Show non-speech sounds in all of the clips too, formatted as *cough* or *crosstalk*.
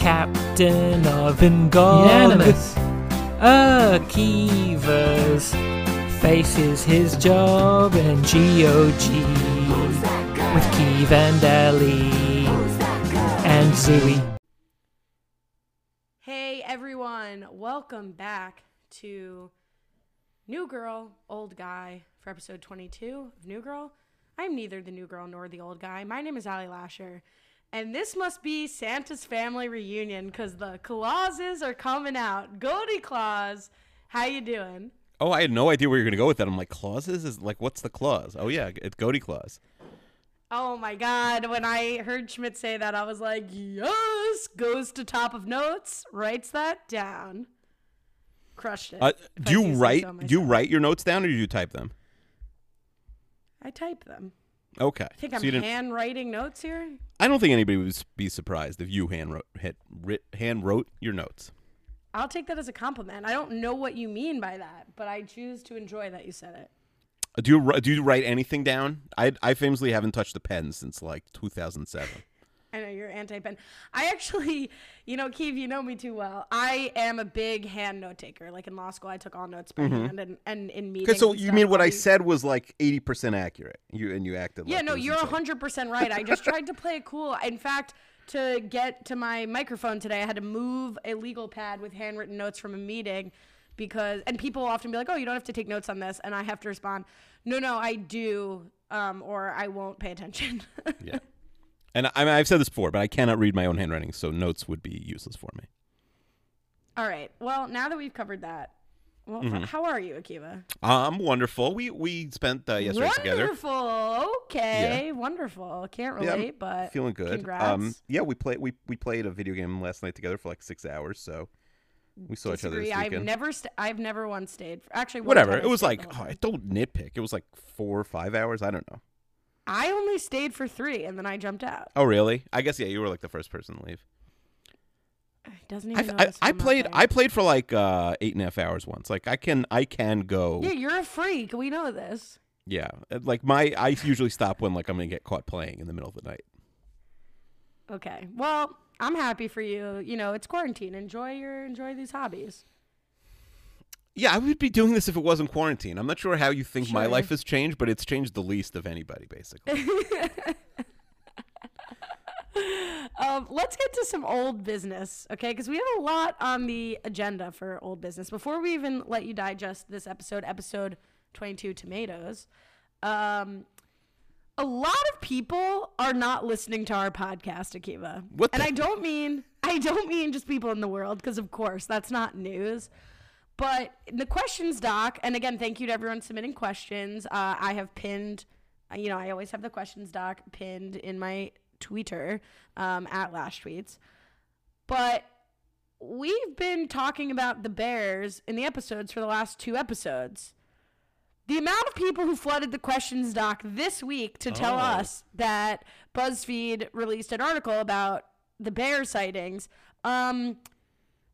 captain of Ingolimus. Unanimous. Akivas faces his job in GOG with Keeve and Ellie and Zooey. Hey everyone, welcome back to New Girl, Old Guy for episode 22 of New Girl. I'm neither the new girl nor the old guy. My name is Ali Lasher, and this must be Santa's family reunion because the Clauses are coming out. Goldie Claus, how you doing? Oh, I had no idea where you're gonna go with that. I'm like, clauses is like, what's the clause? Oh yeah, it's Goaty clause. Oh my god, when I heard Schmidt say that, I was like, yes, goes to top of notes, writes that down. Crushed it. Uh, do you write? so do you write your notes down or do you type them? I type them. Okay. I think So I'm handwriting notes here. I don't think anybody would be surprised if you hand wrote hit, writ, hand wrote your notes. I'll take that as a compliment. I don't know what you mean by that, but I choose to enjoy that you said it. Uh, Do you do you write anything down? I I famously haven't touched a pen since like 2007. I know you're anti-pen. I actually, you know, Keeve, you know me too well. I am a big hand note taker. Like in law school, I took all notes by hand, and, and in meetings. So you mean what I'll said was like 80% accurate? You and you acted Yeah, like no, you're insane. hundred percent right. I just tried to *laughs* play it cool. In fact, to get to my microphone today, I had to move a legal pad with handwritten notes from a meeting because, and people often be like, "Oh, you don't have to take notes on this," and I have to respond, "No, no, I do, um, or I won't pay attention." Yeah. *laughs* And I, I I've said this before, but I cannot read my own handwriting, so notes would be useless for me. All right. Well, now that we've covered that, well, Mm-hmm. how are you, Akiva? I'm um, wonderful. We we spent uh, yesterday together. Wonderful. Okay. Wonderful. Can't Yeah, relate, but feeling good. Congrats. Um, yeah, we played we we played a video game last night together for like six hours, so we saw each other Disagree. I've never, st- I've never once stayed. For, actually, Whatever. It was like oh, I don't nitpick. It was like four or five hours. I don't know. I only stayed for three, and then I jumped out. Oh really? I guess yeah. You were like the first person to leave. It doesn't even. I, I, I played. I played for like uh, eight and a half hours once. Like I can I can go. Yeah, you're a freak. We know this. Yeah. Like my I usually stop when like I'm gonna get caught playing in the middle of the night. Okay. Well, I'm happy for you. You know, it's quarantine. Enjoy your enjoy these hobbies. Yeah, I would be doing this if it wasn't quarantine. I'm not sure how you think my life has changed, but it's changed the least of anybody, basically. *laughs* Um, let's get to some old business, okay? Because we have a lot on the agenda for old business. Before we even let you digest this episode, episode 22 Tomatoes, um, a lot of people are not listening to our podcast, Akiva. What and I don't mean I don't mean just people in the world, because of course that's not news. But the questions doc, and again, thank you to everyone submitting questions. Uh, I have pinned, uh, you know, I always have the questions doc pinned in my Twitter um, at Lash Tweets. But we've been talking about the Bears in the episodes for the last two episodes. The amount of people who flooded the questions doc this week to tell Oh. us that BuzzFeed released an article about the bear sightings. Um,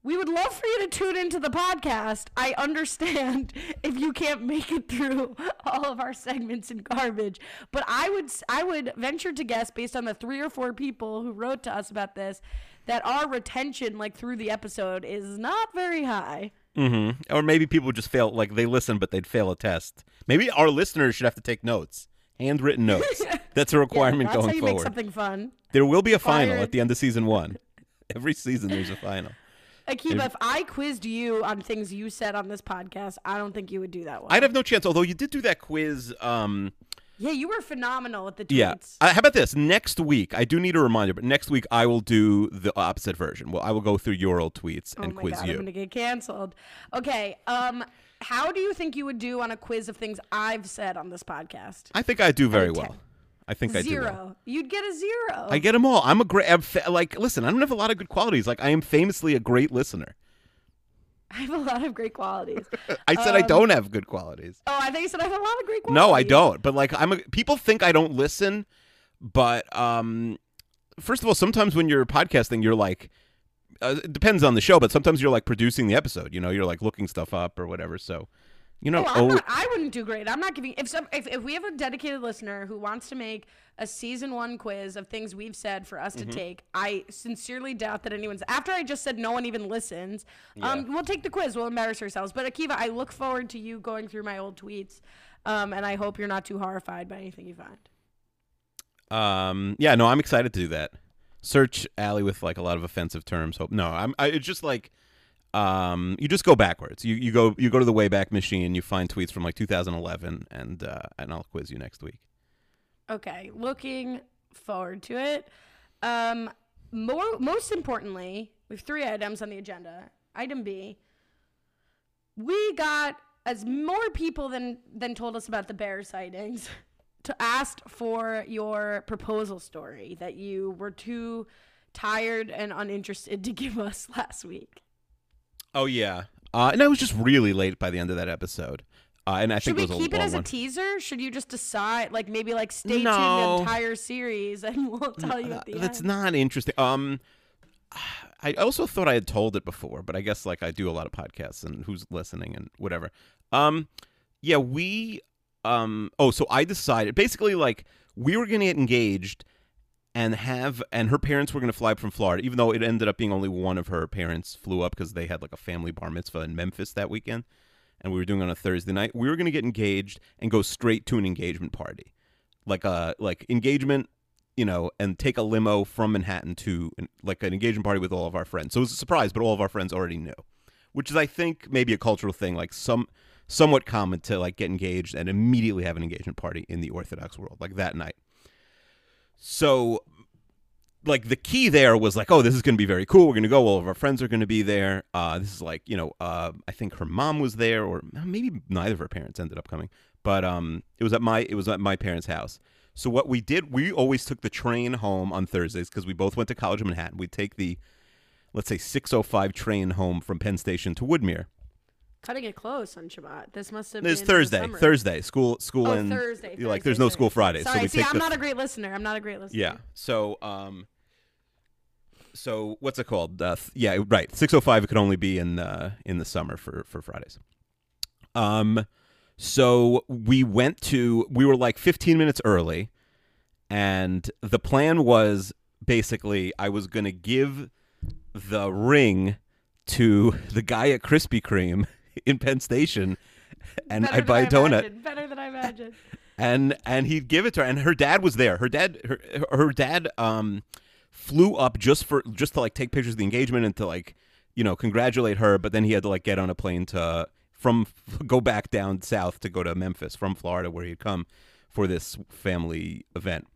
we would love for you to tune into the podcast. I understand *laughs* if you can't make it through *laughs* all of our segments and garbage, but I would I would venture to guess based on the three or four people who wrote to us about this that our retention like through the episode is not very high. hmm Or maybe people just fail, like they listen, but they'd fail a test. Maybe our listeners should have to take notes, handwritten *laughs* notes. That's a requirement That's how going you make something fun. There will be a final at the end of season one. Every season there's a final. Akiva, if I quizzed you on things you said on this podcast, I don't think you would do that well. I'd have no chance. Although you did do that quiz. Um, yeah, you were phenomenal at the tweets. yeah. Uh, how about this? Next week, I do need a reminder, but next week I will do the opposite version. Well, I will go through your old tweets Oh and quiz God, you. I'm gonna get canceled. Okay. Um, how do you think you would do on a quiz of things I've said on this podcast? I think I do very well. 10. I think I do. Zero. You'd get a zero. I get them all. I'm a great. I'm fa- like, listen, I don't have a lot of good qualities. Like, I am famously a great listener. I have a lot of great qualities. *laughs* I said I Um, don't have good qualities. oh, I think you said I have a lot of great qualities. No, I don't. But like, I'm. A, people think I don't listen, but um, first of all, sometimes when you're podcasting, you're like, uh, it depends on the show, but sometimes you're like producing the episode. You know, you're like looking stuff up or whatever. So, You know, Oh, oh, not, I wouldn't do great. I'm not giving. If some, if, if we have a dedicated listener who wants to make a season one quiz of things we've said for us Mm-hmm. to take, I sincerely doubt that anyone's. After I just said no one even listens, um, we'll take the quiz. We'll embarrass ourselves. But Akiva, I look forward to you going through my old tweets, um, and I hope you're not too horrified by anything you find. Um, yeah, no, I'm excited to do that. Search alley with like a lot of offensive terms. Hope no, I'm. I, it's just like, um, you just go backwards. You you go you go to the Wayback Machine. You find tweets from like 2011, and uh, and I'll quiz you next week. Okay, looking forward to it. Um, more, most importantly, we have three items on the agenda. Item B, we got as more people than than told us about the bear sightings *laughs* to ask for your proposal story that you were too tired and uninterested to *laughs* give us last week. Oh yeah, uh, and I was just really late by the end of that episode. Uh, and I Should think we it was keep a it as a one. teaser? Should you just decide, like maybe like stay tuned the entire series and *laughs* we'll tell you at the That's end? not interesting. Um, I also thought I had told it before, but I guess like I do a lot of podcasts and who's listening and whatever. Um, yeah, we um. Oh, so I decided basically like we were gonna get engaged and have and her parents were gonna fly up from Florida, even though it ended up being only one of her parents flew up because they had like a family bar mitzvah in Memphis that weekend, and we were doing on a Thursday night. We were gonna get engaged and go straight to an engagement party, like a like engagement you know, and take a limo from Manhattan to like an engagement party with all of our friends. So it was a surprise, but all of our friends already knew, which is I think maybe a cultural thing, like some somewhat common to like get engaged and immediately have an engagement party in the Orthodox world, like that night. So like the key there was like, oh, this is going to be very cool. We're going to go. All of our friends are going to be there. Uh, this is like, you know, uh, I think her mom was there, or maybe neither of her parents ended up coming. But um, it was at my it was at my parents' house. So what we did, we always took the train home on Thursdays because we both went to college in Manhattan. We'd take the, let's say, 6:05 train home from Penn Station to Woodmere. Cutting it get close on Shabbat. This must have It's been the Thursday. Thursday. School school Oh, and Thursday. like Thursday, there's no Thursday. school Friday. Sorry, so we see, I'm the, not a great listener. I'm not a great listener. Yeah. So um so what's it called? Uh, yeah, right. 605 it could only be in uh in the summer for for Fridays. Um so we went to we were like 15 minutes early and the plan was basically I was going to give the ring to the guy at Krispy Kreme *laughs* in Penn Station and Better I'd buy a donut imagined. Better than I imagined. *laughs* and and he'd give it to her and her dad was there her dad her, her dad um flew up just for just to like take pictures of the engagement and to like you know congratulate her but then he had to like get on a plane to from *laughs* go back down south to go to memphis from florida where he'd come for this family event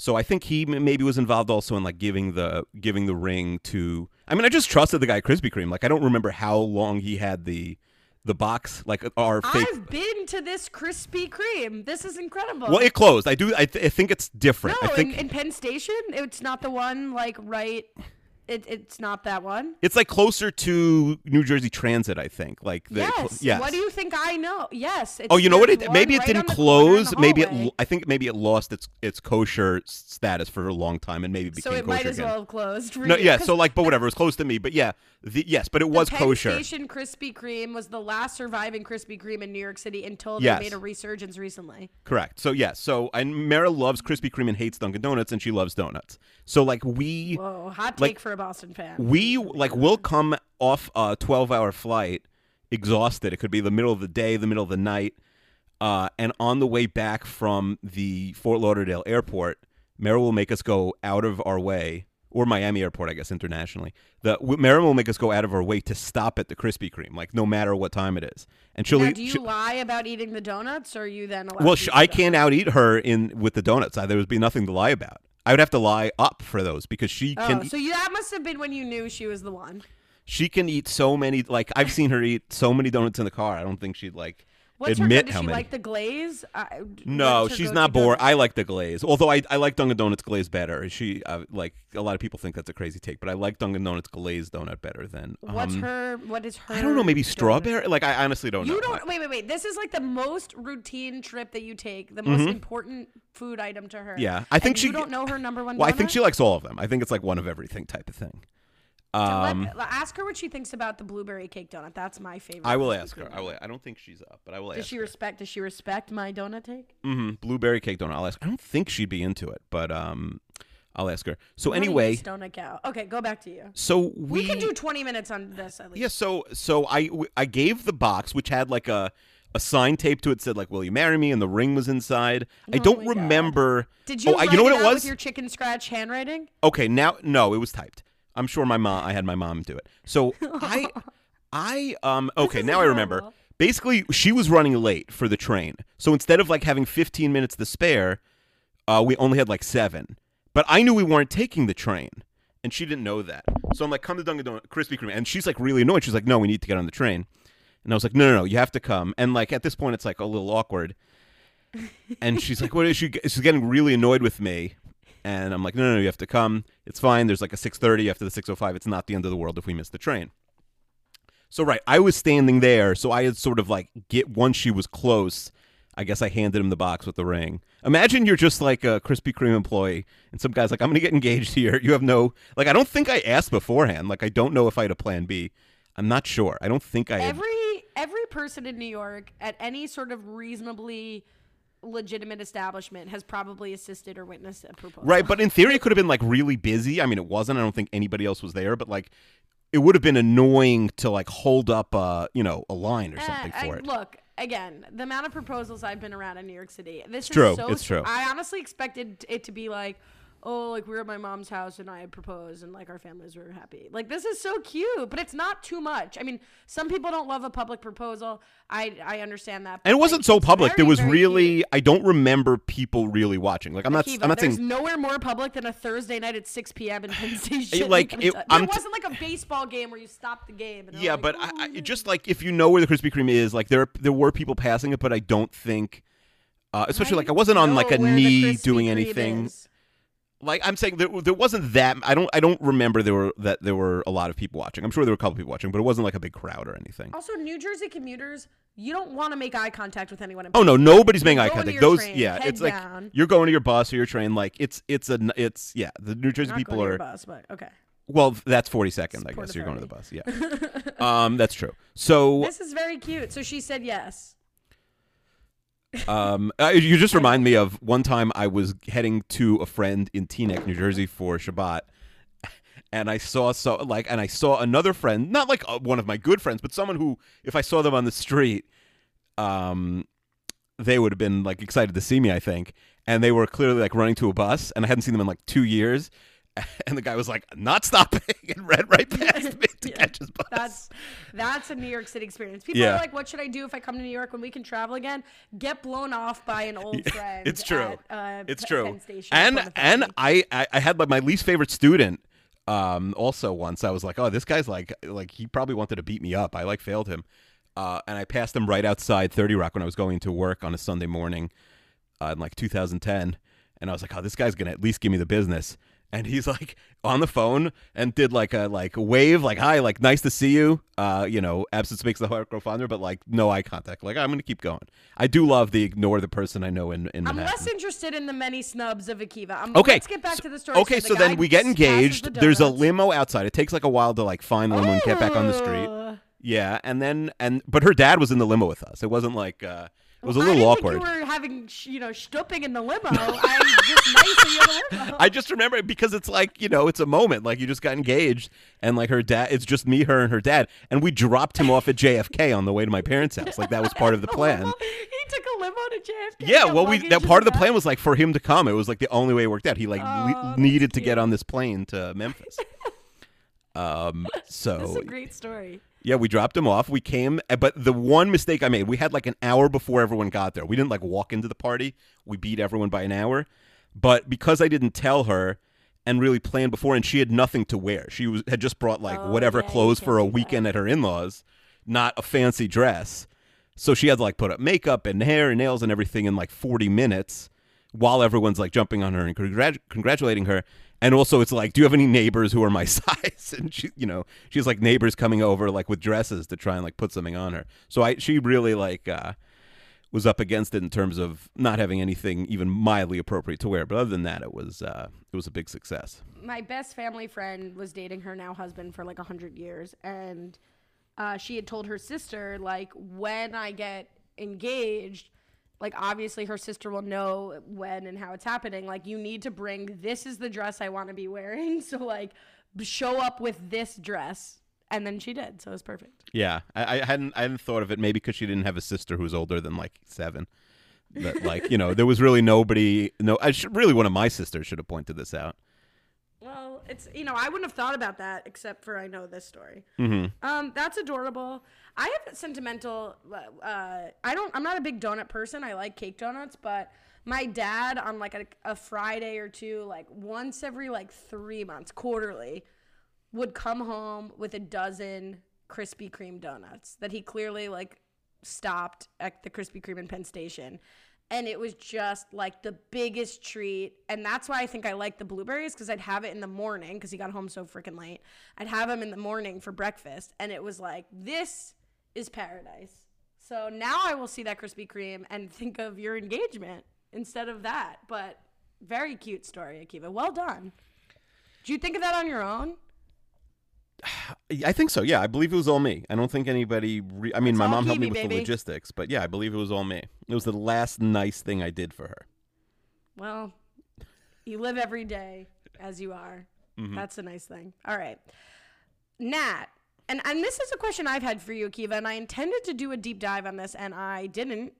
so i think he m- maybe was involved also in like giving the giving the ring to i mean i just trusted the guy krispy kreme like i don't remember how long he had the the box like our fake I've been to this Krispy Kreme. This is incredible. well it closed i do i, th- I think it's different no, i think in, in Penn Station, it's not the one like right. It, it's not that one. It's like closer to New Jersey Transit, I think. Like the, yes. yes. What do you think I know? Yes. It's, Oh, you know what? It maybe it right didn't on the corner in close. Maybe it. I think maybe it lost its its kosher status for a long time, and maybe became So it kosher might as again. well have closed. No, yeah. *laughs* So like, but whatever. It was close to me. But yeah, the, yes, but it the was Penn kosher. Station Krispy Kreme was the last surviving Krispy Kreme in New York City until Yes. they made a resurgence recently. Correct. So yes. So and Mara loves Krispy Kreme and hates Dunkin' Donuts, and she loves donuts. So like we Whoa, hot take Like, for a Boston fan. we like we'll come off a 12 hour flight exhausted it could be the middle of the day the middle of the night uh, and on the way back from the fort lauderdale airport Mara will make us go out of our way or miami airport i guess internationally the Mara will make us go out of our way to stop at the krispy kreme like no matter what time it is and she'll now, eat do you she- lie about eating the donuts, or are you then allowed? well i can't out eat her in with the donuts I, there would be nothing to lie about i would have to lie up for those because she Oh, can so you, that must have been when you knew she was the one. She can eat so many. Like I've seen her eat so many donuts in the car. I don't think she'd like What's her admit? Does how she many. like the glaze? No, she's not bored. I like the glaze. Although I, I like Dunkin' Donuts glaze better. She uh, like a lot of people think that's a crazy take, but I like Dunkin' Donuts glazed donut better than. What's um, her? What is her? I don't know. Maybe donut? strawberry. Like I honestly don't know. You don't. Wait, wait, wait. This is like the most routine trip that you take. The most important food item to her. Mm-hmm. Yeah, I think and she- You don't know her number one. Well, I think she likes all of them. I think it's like one of everything type of thing. Um, Let, ask her what she thinks about the blueberry cake donut. That's my favorite. I will ask her. I will. I don't think she's up, but I will Does ask she her. respect? Does she respect my donut take? hmm Blueberry cake donut. I'll ask. I don't think she'd be into it, but um, I'll ask her. So anyway, donut cow. Okay, go back to you. so We, we, can do 20 minutes on this at least. Yeah, so so I I gave the box which had like a a sign taped to it said like "Will you marry me?" and the ring was inside. I Oh don't my God. remember. Did you? Oh, I, you know what it it was? with your chicken scratch handwriting? Okay, now no, it was typed. I'm sure my mom. I had my mom do it. So I I um okay now I remember. Basically, she was running late for the train. So instead of like having 15 minutes to spare, uh, we only had like seven. But I knew we weren't taking the train, and she didn't know that. So I'm like, "Come to Dunkin' Donuts, Krispy Kreme," and she's like really annoyed. She's like, "No, we need to get on the train." And I was like, "No, no, no, you have to come." And like at this point, it's like a little awkward. And she's like, "What is she?" She's getting really annoyed with me. And I'm like, "No, no, no, you have to come. It's fine. There's like a 6:30 after the 6:05. It's not the end of the world if we miss the train." So right, I was standing there, so I had sort of like get once she was close. I guess I handed him the box with the ring. Imagine you're just like a Krispy Kreme employee, and some guy's like, "I'm gonna get engaged here." *laughs* You have no like. I don't think I asked beforehand. Like, I don't know if I had a plan B. I'm not sure. I don't think I had. Every every person in New York at any sort of reasonably legitimate establishment has probably assisted or witnessed a proposal. Right, but in theory, it could have been like really busy. I mean, it wasn't. I don't think anybody else was there, but like, it would have been annoying to like hold up, uh, you know, a line or Eh, something I- for it. Look, again, the amount of proposals I've been around in New York City. This is true, So it's true. I honestly expected it to be like, oh, like we were at my mom's house and I proposed and like our families were happy. Like this is so cute, but it's not too much. I mean, some people don't love a public proposal. I I understand that. and it wasn't like, so public. there was really. cute. I don't remember people really watching. Like, I'm not. Akiva, I'm not there's saying. nowhere more public than a Thursday night at 6 p.m. in Penn *sighs* Station. like, it- there wasn't like a baseball game where you stop the game. And Yeah, like, but I, I, just like if you know where the Krispy Kreme is, like there there were people passing it, but I don't think, uh, especially like I wasn't on like a know where the knee doing anything. is. Like I'm saying, there, there wasn't that. I don't I don't remember there were that there were a lot of people watching. I'm sure there were a couple people watching, but it wasn't like a big crowd or anything. Also, New Jersey commuters, you don't want to make eye contact with anyone. In Oh no, nobody's making eye contact. Those train, yeah, it's like you're going to your bus or your train. Like it's it's a it's yeah. The New Jersey Not people going to are bus, but okay. well. That's 42nd, I guess. You're going to the bus. Yeah. *laughs* um, that's true. So This is very cute. So she said yes. Um, uh, you just remind me of one time I was heading to a friend in Teaneck, New Jersey, for Shabbat, and I saw so like, and I saw another friend, not like uh, one of my good friends, but someone who, if I saw them on the street, um, they would have been like excited to see me, I think, and they were clearly like running to a bus, and I hadn't seen them in like two years. *laughs* And the guy was like, not stopping, *laughs* and ran right *laughs* past me to Yeah. catch his bus. That's that's a New York City experience. People Yeah. are like, "What should I do if I come to New York when we can travel again?" Get blown off by an old friend. it's true. At, uh, it's true. And and I, I I had like my least favorite student. Um, also once I was like, oh, this guy's like like he probably wanted to beat me up. I like failed him. Uh, and I passed him right outside Thirty Rock when I was going to work on a Sunday morning, uh, in like 2010. And I was like, oh, this guy's gonna at least give me the business. And he's like on the phone and did like a like wave, like hi, like nice to see you. Uh, you know, absence makes the heart grow fonder, but like no eye contact. Like I'm gonna keep going. I do love the ignore the person I know in in I'm Manhattan. less interested in the many snubs of Akiva. I'm, Okay. Let's get back so- to the story. Okay, the so then we get engaged. the There's a limo outside. It takes like a while to like find the limo and get back on the street. Oh. Yeah, and then and but her dad was in the limo with us. It wasn't like uh it was a little didn't awkward. Think you were having, you know, stooping in the limo. I'm just nice have a limo. *laughs* I just remember it because it's like, you know, it's a moment. Like you just got engaged and like her dad it's just me, her, and her dad. And we dropped him off at JFK on the way to my parents' house. Like that was part of the *laughs* plan. He took a limo to JFK. Yeah, well, we that part of the plan was like for him to come. It was like the only way it worked out. He like Oh, le- that's needed to get on this plane to Memphis. *laughs* um, so a great story. Yeah, we dropped him off. We came, eh, but the one mistake I made, we had like an hour before everyone got there. We didn't like walk into the party. We beat everyone by an hour. But because I didn't tell her and really plan before, and she had nothing to wear, she was had just brought like Oh, whatever yeah, clothes for a do that. weekend at her in-laws, not a fancy dress. So she had to like put up makeup and hair and nails and everything in like 40 minutes while everyone's like jumping on her and congrat- congratulating her. And also, it's like, do you have any neighbors who are my *laughs* size? And she, you know, she's like neighbors coming over like with dresses to try and like put something on her. So I, she really like, uh, was up against it in terms of not having anything even mildly appropriate to wear. But other than that, it was uh, it was a big success. my best family friend was dating her now husband for like a hundred years, and uh, she had told her sister like when I get engaged, like obviously her sister will know when and how it's happening. Like you need to bring this is the dress I want to be wearing, *laughs* so like show up with this dress, and then she did, so it was perfect. Yeah, I, I hadn't I hadn't thought of it maybe because she didn't have a sister who's older than like seven. But like you know, there was really nobody. No, I should really one of my sisters should have pointed this out. It's you know I wouldn't have thought about that except for I know this story. hmm Um, that's adorable. I have sentimental. Uh, I don't. I'm not a big donut person. I like cake donuts, but my dad on like a, a Friday or two, like once every like three months, quarterly, would come home with a dozen Krispy Kreme donuts that he clearly like stopped at the Krispy Kreme in Penn Station. And it was just like the biggest treat. And that's why I think I like the blueberries because I'd have it in the morning because he got home so freaking late. I'd have him in the morning for breakfast. And it was like, this is paradise. So now I will see that Krispy Kreme and think of your engagement instead of that. But very cute story, Akiva. Well done. Did you think of that on your own? *sighs* I think so. Yeah, I believe it was all me. I don't think anybody. Re- I mean, It's my mom helped me with the logistics, but yeah, I believe it was all me. It was the last nice thing I did for her. Well, you live every day as you are. Mm-hmm. That's a nice thing. All right. Nat, and, and this is a question I've had for you, Akiva, and I intended to do a deep dive on this, and I didn't.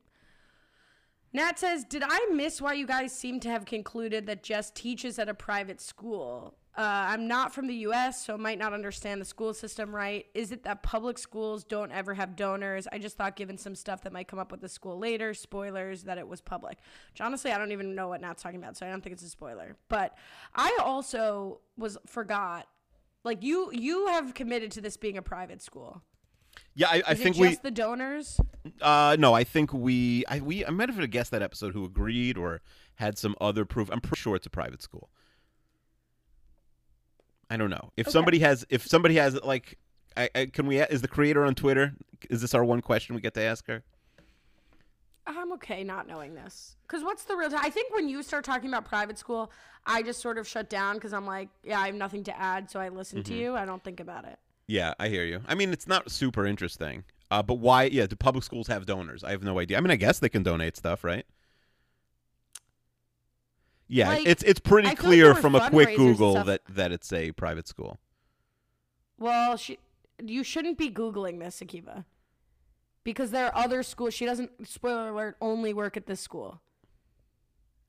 Nat says, Did I miss why you guys seem to have concluded that Jess teaches at a private school? Uh, I'm not from the US, so might not understand the school system right. Is it that public schools don't ever have donors? I just thought, given some stuff that might come up with the school later, spoilers, that it was public. Which honestly, I don't even know what Nat's talking about, so I don't think it's a spoiler. But I also was forgot. Like you, you have committed to this being a private school. Yeah, I, I Is think we. just the donors? Uh, no, I think we. I we. I might have guessed that episode who agreed or had some other proof. I'm pretty sure it's a private school. I don't know if Okay. somebody has. If somebody has like, I, I can we? Is the creator on Twitter? Is this our one question we get to ask her? I'm okay not knowing this. Because what's the real? I think when you start talking about private school, I just sort of shut down because I'm like, yeah, I have nothing to add, so I listen to you. I don't think about it. Yeah, I hear you. I mean, it's not super interesting. Uh, but why? Yeah, do public schools have donors? I have no idea. I mean, I guess they can donate stuff, right? Yeah, Like, it's it's pretty feel like clear from a quick Google that that it's a private school. Well, she, you shouldn't be googling this, Akiva, because there are other schools. She doesn't. Spoiler alert: only work at this school.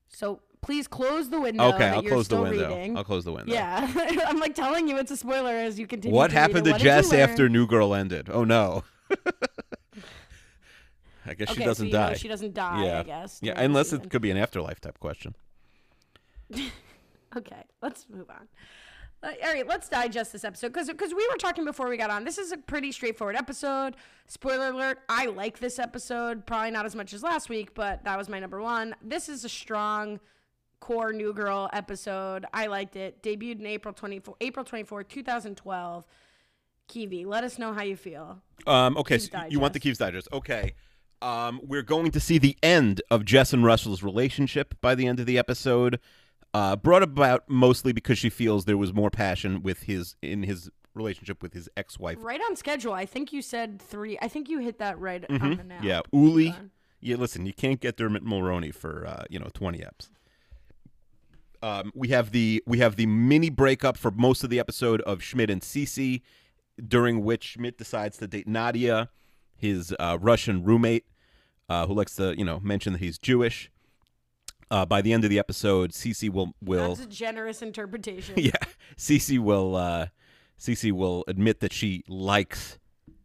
So please close the window. okay, I'll close the window. Reading. I'll close the window. Yeah, *laughs* I'm like telling you it's a spoiler as you continue. What to happened to What Jess after New Girl ended? Oh no. *laughs* I guess Okay, she doesn't so die. she doesn't die. yeah. I guess. Yeah, unless it could be an afterlife type question. *laughs* Okay, let's move on. All right, let's digest this episode because because we were talking before we got on. This is a pretty straightforward episode. Spoiler alert: I like this episode, probably not as much as last week, but that was my number one. This is a strong core New Girl episode. I liked it. Debuted in April twenty four, April twenty four, two thousand twelve. Kiwi, let us know how you feel. Um, okay, so you want the. Keys Digest. Okay. Um, we're going to see the end of Jess and Russell's relationship by the end of the episode. Uh, brought about mostly because she feels there was more passion with his in his relationship with his ex-wife. Right on schedule. I think you said three. I think you hit that right on the nail. Mm-hmm. Yeah, Uli. Yeah, listen, you can't get Dermot Mulroney for uh, you know twenty eps. Um, we have the we have the mini breakup for most of the episode of Schmidt and Cece, during which Schmidt decides to date Nadia, his uh, Russian roommate, uh, who likes to you know mention that he's Jewish. Uh, by the end of the episode, Cece will will That's a generous interpretation. *laughs* yeah, Cece will uh, Cece will admit that she likes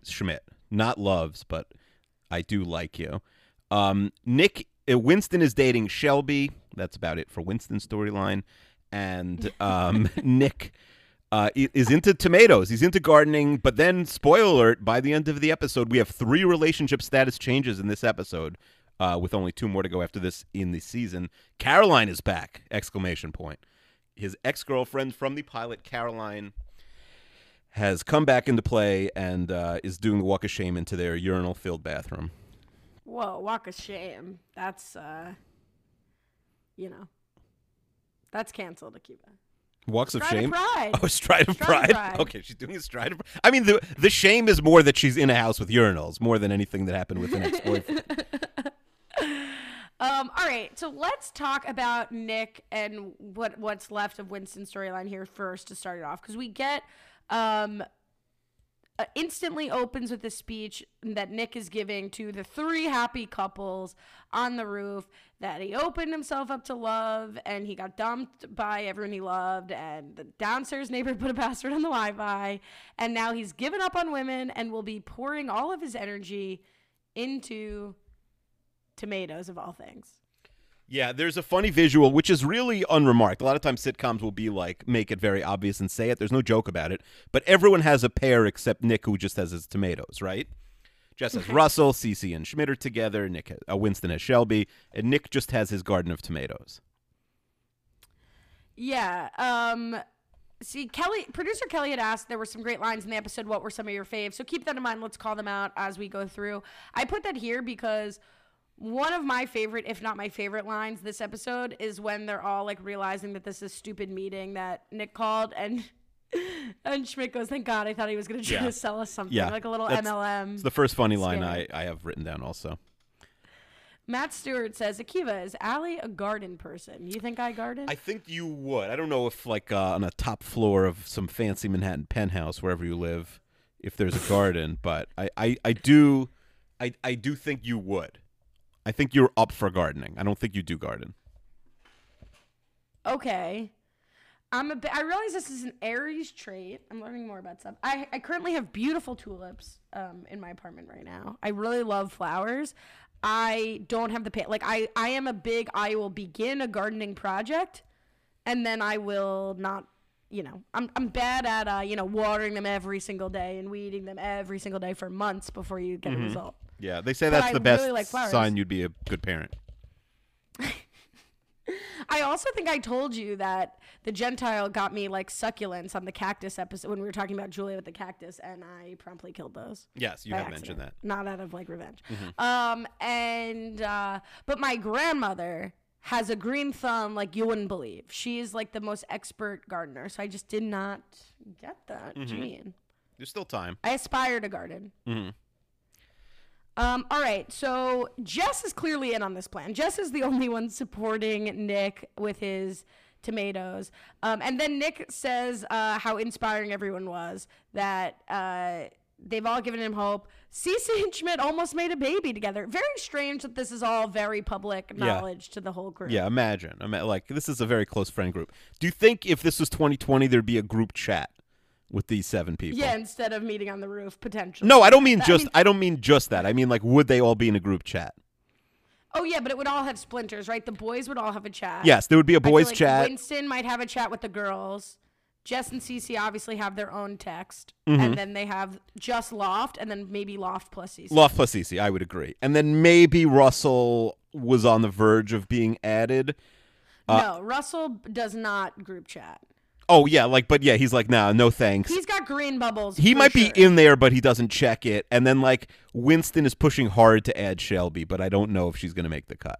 Schmidt, not loves, but I do like you. Um, Nick uh, Winston is dating Shelby. That's about it for Winston's storyline, and um, *laughs* Nick. Uh, is into tomatoes. He's into gardening, but then, spoiler alert, by the end of the episode, we have three relationship status changes in this episode, uh, with only two more to go after this in the season. Caroline is back! Exclamation point his ex girlfriend from the pilot, Caroline, has come back into play and uh, is doing the walk of shame into their urinal filled bathroom. Whoa, walk of shame. That's uh you know. That's canceled, Akiva. Walks of Stride of shame. pride. Oh, *laughs* stride of Stride pride. pride. Okay, she's doing a stride of. I mean, the the shame is more that she's in a house with urinals, more than anything that happened with an ex boyfriend. *laughs* Um, all right, so let's talk about Nick and what what's left of Winston's storyline here first to start it off because we get um uh, instantly opens with a speech that Nick is giving to the three happy couples on the roof that he opened himself up to love and he got dumped by everyone he loved and the downstairs neighbor *laughs* put a password on the Wi-Fi and now he's given up on women and will be pouring all of his energy into tomatoes of all things. Yeah, there's a funny visual, which is really unremarked. A lot of times sitcoms will be like, make it very obvious and say it. There's no joke about it. But everyone has a pair except Nick, who just has his tomatoes, right? Jess has Russell, Cece, and Schmidt are together. Nick, uh, Winston has Shelby, and Nick just has his garden of tomatoes. Yeah. Um see Kelly producer Kelly had asked there were some great lines in the episode what were some of your faves. So keep that in mind. Let's call them out as we go through. I put that here because one of my favorite, if not my favorite lines this episode is when they're all like realizing that this is a stupid meeting that Nick called and *laughs* and Schmidt goes, Thank God I thought he was gonna try Yeah. to sell us something. Yeah, Like a little that's- MLM. It's the first funny line I, I have written down also. Matt Stewart says, Akiva, is Allie a garden person? You think I garden? I think you would. I don't know if, like, uh, on a top floor of some fancy Manhattan penthouse, wherever you live, if there's a garden, but I, I, I do, I, I do think you would. I think you're up for gardening. I don't think you do garden. Okay. I'm a bit, I realize this is an Aries trait. I'm learning more about stuff. I, I currently have beautiful tulips um, in my apartment right now. I really love flowers. I don't have the pa- like I I am a big I will begin a gardening project and then I will not you know I'm I'm bad at uh you know watering them every single day and weeding them every single day for months before you get a result. Yeah, they say that's the best really like sign you'd be a good parent. *laughs* I also think I told you that the Gentile got me like succulents on the cactus episode when we were talking about Julia with the cactus, and I promptly killed those. Yes, you have mentioned that. Not out of like revenge. Um, and uh, but my grandmother has a green thumb like you wouldn't believe. She is like the most expert gardener. So I just did not get that gene. There's still time. I aspire to garden. Mhm. Um, all right, so Jess is clearly in on this plan. Jess is the *laughs* only one supporting Nick with his tomatoes. Um, and then Nick says uh, how inspiring everyone was, that uh, they've all given him hope. Cece *laughs* and Schmidt almost made a baby together. Very strange that this is all very public Yeah. knowledge to the whole group. Yeah, imagine. I Ima- like this is a very close friend group. Do you think if this was 2020, there'd be a group chat with these seven people? Yeah, instead of meeting on the roof, potentially. No, I don't mean I just. mean- I don't mean just that. I mean like, would they all be in a group chat? Oh, yeah, but it would all have splinters, right? The boys would all have a chat. Yes, there would be a I boys like chat. Winston might have a chat with the girls. Jess and Cece obviously have their own text, Mm-hmm. and then they have just Loft, and then maybe Loft plus Cece. Loft plus Cece, I would agree. And then maybe Russell was on the verge of being added. no, Russell does not group chat. Oh yeah, like but yeah, he's like, nah, no thanks. He's got green bubbles. he might be in there, but he doesn't check it. And then like Winston is pushing hard to add Shelby, but I don't know if she's gonna make the cut.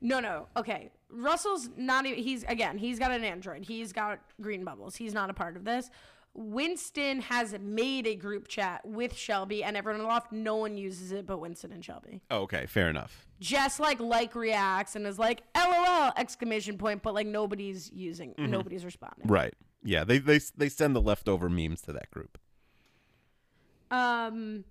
No, no. Okay, Russell's not even. He's again. He's got an android. He's got green bubbles. He's not a part of this. Winston has made a group chat with Shelby and everyone in the loft. No one uses it but Winston and Shelby. Oh, okay, fair enough. Jess like like reacts and is like LOL exclamation point, but like nobody's using, nobody's responding. Right. Yeah, they they they send the leftover memes to that group. Um,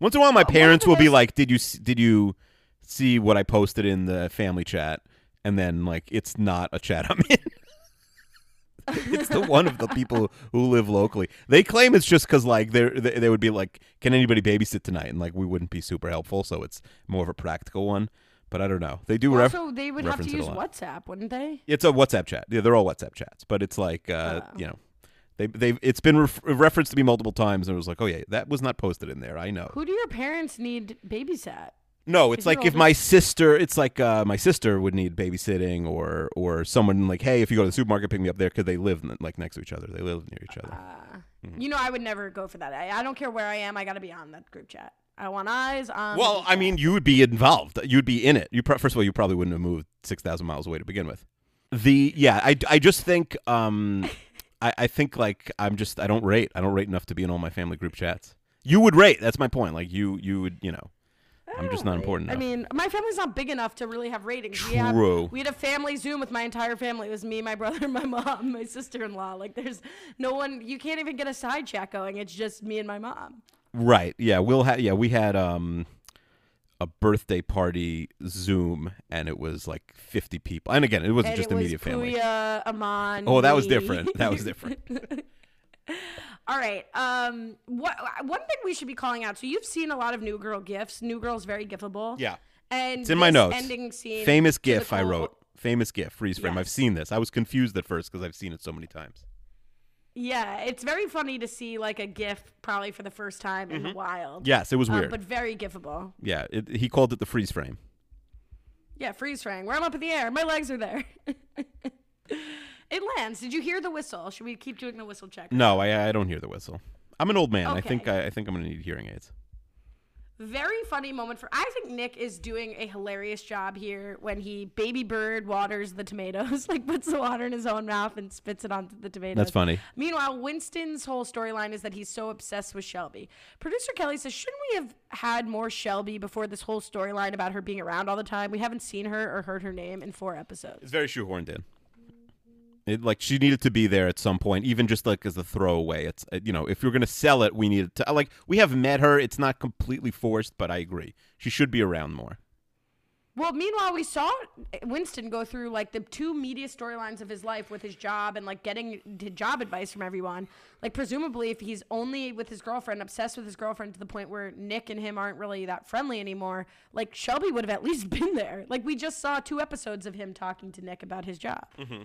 Once in a while, my parents will be like, "Did you did you see what I posted in the family chat?" And then like, it's not a chat I'm in. *laughs* it's the one of the people who live locally. They claim it's just because like they're, they they would be like, "Can anybody babysit tonight?" And like we wouldn't be super helpful, so it's more of a practical one. But I don't know. They do ref- also they would have to reference it a use. WhatsApp, wouldn't they? It's a WhatsApp chat. Yeah, they're all WhatsApp chats, but it's like uh, Oh. you know, they they it's been ref- referenced to me multiple times, and it was like, oh yeah, that was not posted in there. I know. Who do your parents need babysat? No, it's like if my sister, it's like uh, my sister would need babysitting, or or someone like, hey, if you go to the supermarket, pick me up there because they live like next to each other. They live near each other. Uh, Mm-hmm. You know, I would never go for that. I, I don't care where I am. I got to be on that group chat. I want eyes on. Well, I mean, you would be involved. You'd be in it. You pro- first of all, you probably wouldn't have moved six thousand miles away to begin with. The yeah, I, I just think um, I, I think like I'm just I don't rate. I don't rate enough to be in all my family group chats. You would rate. That's my point. Like you you would you know. I'm just not important I mean, my family's not big enough to really have ratings. We, have, True. we had a family Zoom with my entire family. It was me, my brother, *laughs* my mom, my sister-in-law. Like, there's no one. You can't even get a side chat going. It's just me and my mom. Right. Yeah. We'll have. Yeah. We had um a birthday party Zoom, and it was like 50 people. And again, it wasn't and just it was immediate family. Puya, Aman. Oh, that was me. different. That was different. *laughs* *laughs* All right. Um, what one thing we should be calling out. So you've seen a lot of New Girl gifs. New Girl's very gifable. Yeah. And It's in my notes. Ending scene. Famous GIF I wrote. Famous GIF freeze frame. I've seen this. I was confused at first because I've seen it so many times. Yeah, it's very funny to see like a GIF probably for the first time in the wild. Mm-hmm. Yes, it was Um, weird. but very gifable. yeah, it, he called it the freeze frame. Yeah, freeze frame. Where I'm up in the air. My legs are there. *laughs* it lands. Did you hear the whistle? Should we keep doing the whistle check? No, I, I don't hear the whistle. I'm an old man. I think I, I think I'm gonna need hearing aids. Very funny moment for. I think Nick is doing a hilarious job here when he baby bird waters the tomatoes, *laughs* like puts the water in his own mouth and spits it onto the tomatoes. That's funny. Meanwhile, Winston's whole storyline is that he's so obsessed with Shelby. Producer Kelly says, shouldn't we have had more Shelby before this whole storyline about her being around all the time? We haven't seen her or heard her name in four episodes. It's very shoehorned in. It like she needed to be there at some point, even just like as a throwaway. It's uh, you know if you're gonna sell it, we needed to uh, like we have met her. It's not completely forced, but I agree she should be around more. Well, meanwhile, we saw uh, Winston go through like the two media storylines of his life with his job and like getting job advice from everyone. Like, presumably, if he's only with his girlfriend, obsessed with his girlfriend to the point where Nick and him aren't really that friendly anymore, like Shelby would have at least *laughs* been there. Like, we just saw two episodes of him talking to Nick about his job. Mm-hmm.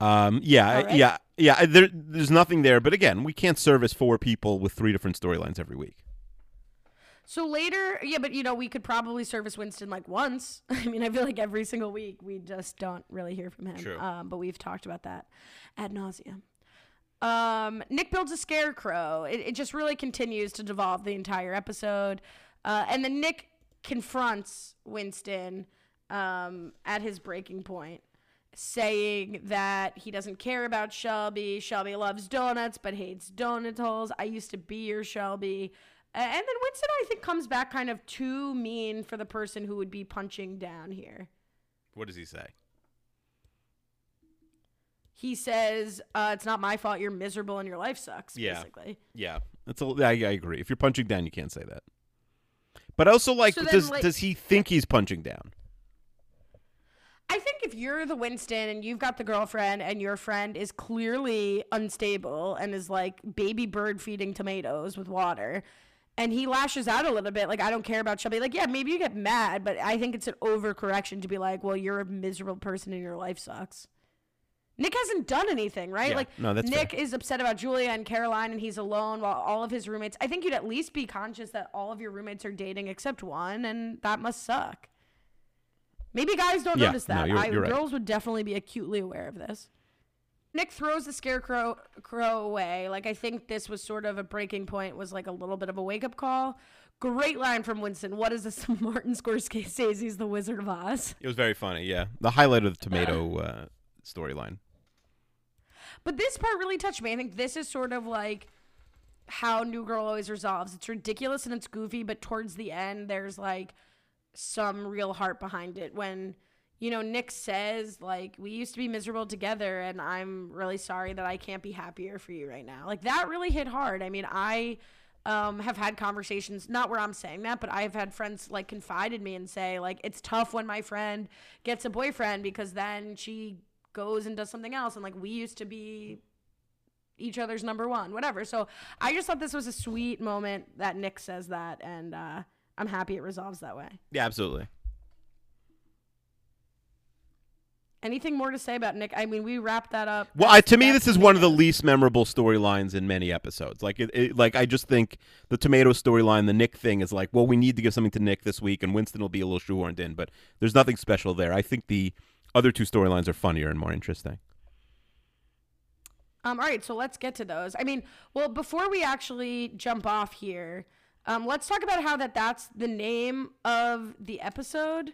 Um, yeah, right. yeah, yeah. There, there's nothing there, but again, we can't service four people with three different storylines every week. So later, yeah, but you know, we could probably service Winston like once. *laughs* I mean, I feel like every single week we just don't really hear from him. True. Um, but we've talked about that ad nauseum. Um, Nick builds a scarecrow. It, it just really continues to devolve the entire episode. Uh, and then Nick confronts Winston um, at his breaking point, saying that he doesn't care about Shelby. Shelby loves donuts but hates donut holes. I used to be your Shelby. And then Winston, I think, comes back kind of too mean for the person who would be punching down here. What does he say? He says, uh, "It's not my fault. You're miserable and your life sucks." Yeah. Basically. Yeah, that's a. I, I agree. If you're punching down, you can't say that. But also, like, So then, does like- does he think he's punching down? I think if you're the Winston and you've got the girlfriend and your friend is clearly unstable and is like baby bird feeding tomatoes with water and he lashes out a little bit like I don't care about Shelby like yeah maybe you get mad but I think it's an overcorrection to be like well you're a miserable person and your life sucks. Nick hasn't done anything, right? Yeah, like no, that's Nick fair. is upset about Julia and Caroline and he's alone while all of his roommates I think you'd at least be conscious that all of your roommates are dating except one and that must suck. Maybe guys don't Yeah, notice no, that. you're- I, you're right. girls would definitely be acutely aware of this. Nick throws the scarecrow crow away. Like I think this was sort of a breaking point. Was like a little bit of a wake up call. Great line from Winston. What is this? *laughs* Martin Scorsese's The Wizard of Oz. It was very funny. Yeah, the highlight of the tomato uh, storyline. But this part really touched me. I think this is sort of like how New Girl always resolves. It's ridiculous and it's goofy, but towards the end, there's like some real heart behind it. When, you know, Nick says, like, we used to be miserable together and I'm really sorry that I can't be happier for you right now. Like, that really hit hard. I mean, I. Um, have had conversations, not where I'm saying that, but I've had friends like confide in me and say, like, it's tough when my friend gets a boyfriend because then she goes and does something else. And like, we used to be each other's number one, whatever. So I just thought this was a sweet moment that Nick says that, and uh, I'm happy it resolves that way. Yeah, absolutely. Anything more to say about Nick? I mean, we wrapped that up. Well, I, to me, this is one of the least memorable storylines in many episodes. Like, it, it, like I just think the tomato storyline, the Nick thing, is like, well, we need to give something to Nick this week, and Winston will be a little shoehorned in, but there's nothing special there. I think the other two storylines are funnier and more interesting. Um, all right, so let's get to those. I mean, well, before we actually jump off here, Um, let's talk about how that that's the name of the episode.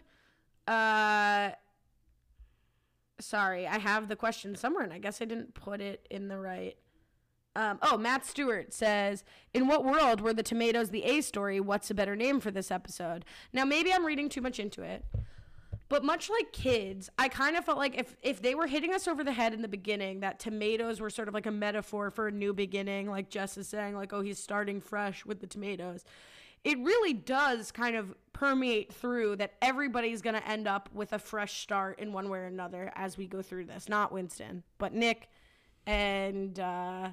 Uh, sorry, I have the question somewhere, and I guess I didn't put it in the right. Um, oh, Matt Stewart says, "In what world were the tomatoes the A story? What's a better name for this episode?" Now, maybe I'm reading too much into it, but much like kids, I kind of felt like if if they were hitting us over the head in the beginning, that tomatoes were sort of like a metaphor for a new beginning, like Jess is saying, like, "Oh, he's starting fresh with the tomatoes." It really does kind of permeate through that everybody's to end up with a fresh start in one way or another as we go through this. Not Winston, but Nick and uh,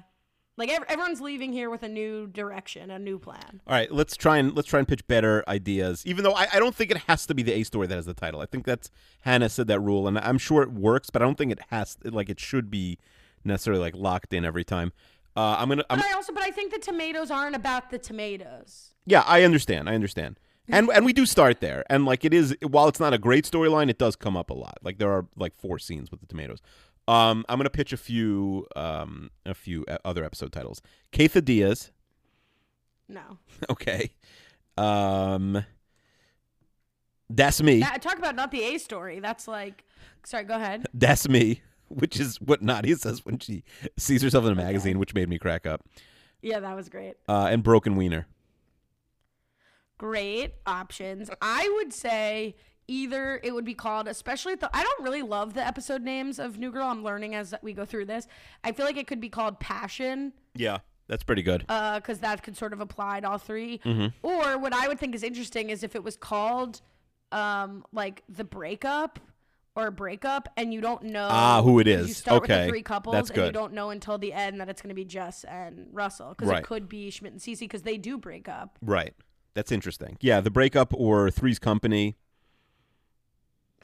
like ev- everyone's leaving here with a new direction, a new plan. All right, let's try and let's try and pitch better ideas. Even though I, I don't think it has to be the A story that has the title. I think that's Hannah said that rule, and I'm sure it works, but I don't think it has like it should be necessarily like locked in every time. Uh, I'm gonna. I'm, But I also, but I think the tomatoes aren't about the tomatoes. yeah, I understand. I understand. And and we do start there, and like it is. While it's not a great storyline, it does come up a lot. Like there are like four scenes with the tomatoes. Um, I'm gonna pitch a few um a few uh, other episode titles. Keitha Diaz. No, *laughs* Okay. Um. That's me. that, talk about not the A story. That's like, sorry, go ahead. That's me, which is what Nadia says when she sees herself in a magazine, which made me crack up. Yeah, that was great. Uh, and Broken Wiener. Great options. I would say either it would be called, especially the. I don't really love the episode names of New Girl. I'm learning as we go through this. I feel like it could be called Passion. Yeah, that's pretty good. because that could sort of apply to all 3 Mm-hmm. Or what I would think is interesting is if it was called um, like the breakup or breakup, and you don't know Ah, who it is. You start with Okay, the three couples, that's and you don't know until the end that it's going to be Jess and Russell because Right. it could be Schmidt and Cece because they do break up. Right. That's interesting. Yeah, the breakup or Three's Company.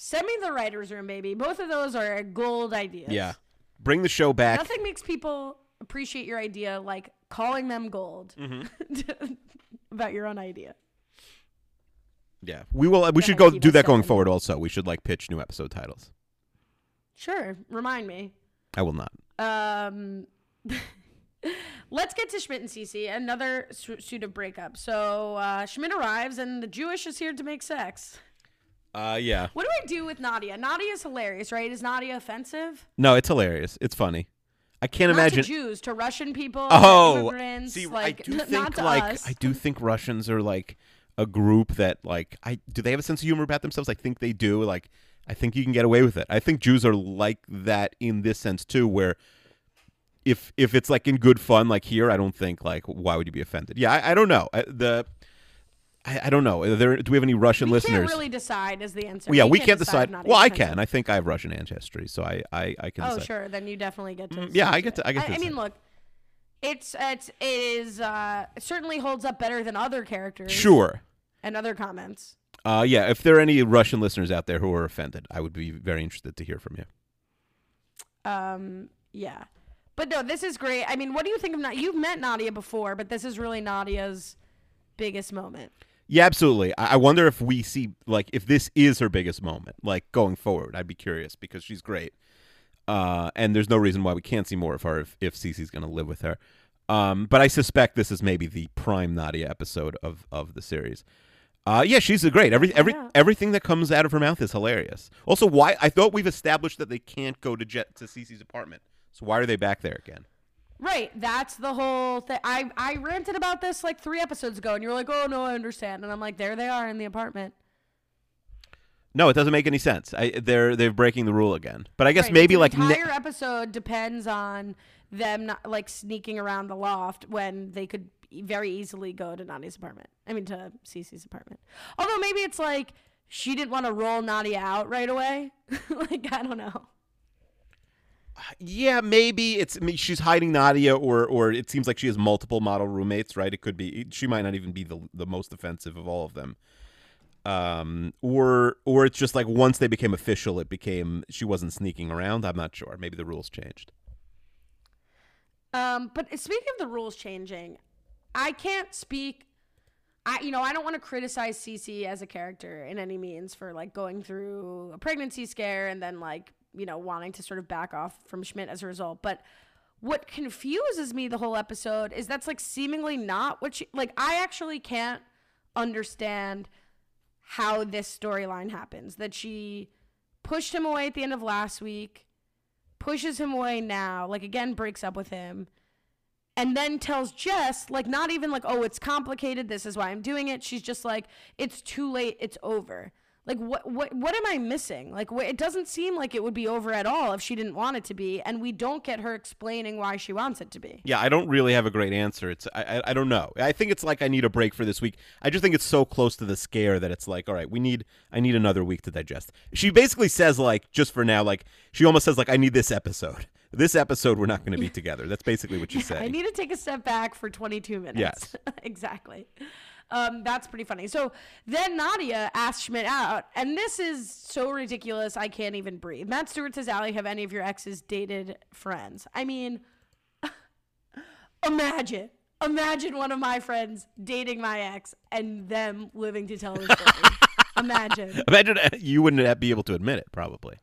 Send me the writers' room, baby. Both of those are gold ideas. Yeah. Bring the show back. Nothing makes people appreciate your idea like calling them gold Mm-hmm. *laughs* about your own idea. Yeah. We will we should ahead, go keep do us that going going. forward also. We should like pitch new episode titles. Sure, remind me. I will not. Um, *laughs* let's get to Schmidt and Cece. Another su- suit of breakup. So uh, Schmidt arrives, and the Jewish is here to make sex. Uh yeah. What do I do with Nadia? Nadia is hilarious, right? Is Nadia offensive? No, it's hilarious. It's funny. I can't Not imagine to Jews, to Russian people, Oh, immigrants. see, like, I do think like us. I do think Russians are like a group that like I do they have a sense of humor about themselves? I think they do. Like I think you can get away with it. I think Jews are like that in this sense too, where if if it's like in good fun, like here, I don't think like why would you be offended? Yeah, I, I don't know. I, the I, I don't know. Are there, do we have any Russian we listeners? can't really decide is the answer. well, yeah, we can't if decide. Nadia Well, I can. I think I have Russian ancestry, so I I, I can. Oh, decide. sure. Then you definitely get to. Mm, yeah, I get to- I get to I, see. mean, look, it's it's it is uh, it certainly holds up better than other characters. Sure. And other comments. Uh, yeah, if there are any Russian listeners out there who are offended, I would be very interested to hear from you. Um, yeah. But no, this is great. I mean, what do you think of Nadia? You've met Nadia before, but this is really Nadia's biggest moment. Yeah, absolutely. I, I wonder if we see like if this is her biggest moment, like going forward. I'd be curious because she's great, uh, and there's no reason why we can't see more of her if if Cece's going to live with her. Um, but I suspect this is maybe the prime Nadia episode of of the series. Uh, yeah, she's great. Every every out. everything that comes out of her mouth is hilarious. Also, why I thought we've established that they can't go to Jet to Cece's apartment. So why are they back there again? Right. That's the whole thing. I I ranted about this like three episodes ago, and you were like, "Oh no, I understand." And I'm like, "There they are in the apartment." No, it doesn't make any sense. I, they're they're breaking the rule again. But I guess Right, maybe like ne- entire episode depends on them not like sneaking around the loft when they could very easily go to Nadia's apartment. I mean to Cece's apartment. Although maybe it's like she didn't want to roll Nadia out right away. *laughs* like I don't know. Yeah, maybe it's I mean, she's hiding Nadia, or or it seems like she has multiple model roommates. Right? It could be she might not even be the the most offensive of all of them. Um, or or it's just like once they became official, it became she wasn't sneaking around. I'm not sure. Maybe the rules changed. Um, but speaking of the rules changing, I can't speak. I you know I don't want to criticize Cece as a character in any means for like going through a pregnancy scare and then like you know wanting to sort of back off from Schmidt as a result. But what confuses me the whole episode is that's like seemingly not what she like I actually can't understand how this storyline happens that she pushed him away at the end of last week pushes him away now like again breaks up with him and then tells Jess like not even like oh it's complicated this is why I'm doing it she's just like it's too late it's over like what what what am I missing? Like wh- it doesn't seem like it would be over at all if she didn't want it to be, and we don't get her explaining why she wants it to be. Yeah, I don't really have a great answer. It's I, I I don't know. I think it's like I need a break for this week. I just think it's so close to the scare that it's like, all right, we need I need another week to digest. She basically says like just for now, like she almost says like I need this episode. *laughs* This episode we're not going to be together. That's basically what she's *laughs* I need to take a step back for 22 minutes. Yes. *laughs* exactly. Um, that's pretty funny. So then Nadia asked Schmidt out, and this is so ridiculous, I can't even breathe. Matt Stewart says, Allie, have any of your exes dated friends? I mean, *laughs* imagine. Imagine one of my friends dating my ex and them living to tell the *laughs* story. imagine. Imagine uh, you wouldn't be able to admit it, probably.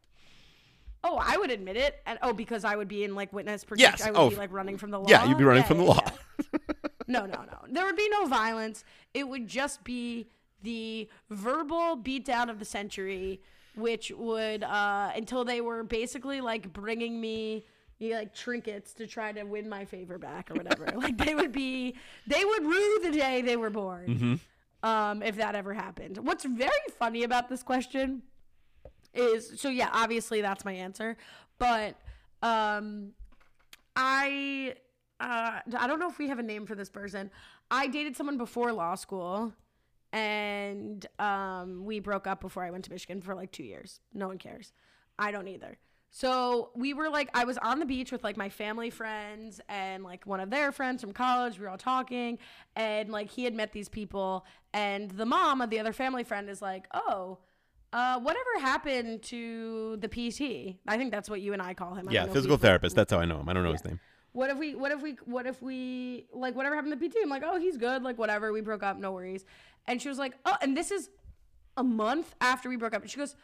Oh, I would admit it, and oh, because I would be in like witness protection. Yes. I would Oh, be like running from the law. Yeah, you'd be running Yeah, from the law. yeah. *laughs* No, no, no. There would be no violence. It would just be the verbal beatdown of the century, which would uh, until they were basically like bringing me you like trinkets to try to win my favor back or whatever. *laughs* like they would be, they would rue the day they were born. Um, if that ever happened. What's very funny about this question is so yeah, obviously that's my answer, but um, I uh, I don't know if we have a name for this person. I dated someone before law school, and um, we broke up before I went to Michigan for like two years. No one cares. I don't either. So we were like, I was on the beach with like my family friends and like one of their friends from college. We were all talking, and like he had met these people, and the mom of the other family friend is like, oh. Uh, whatever happened to the PT? I think that's what you and I call him. I Yeah, don't know if physical therapist. That's how I know him. I don't know his name. What if we what if we what if we like whatever happened to PT? I'm like, oh, he's good, like whatever. We broke up, no worries. And she was like, oh, and this is a month after we broke up. And she goes,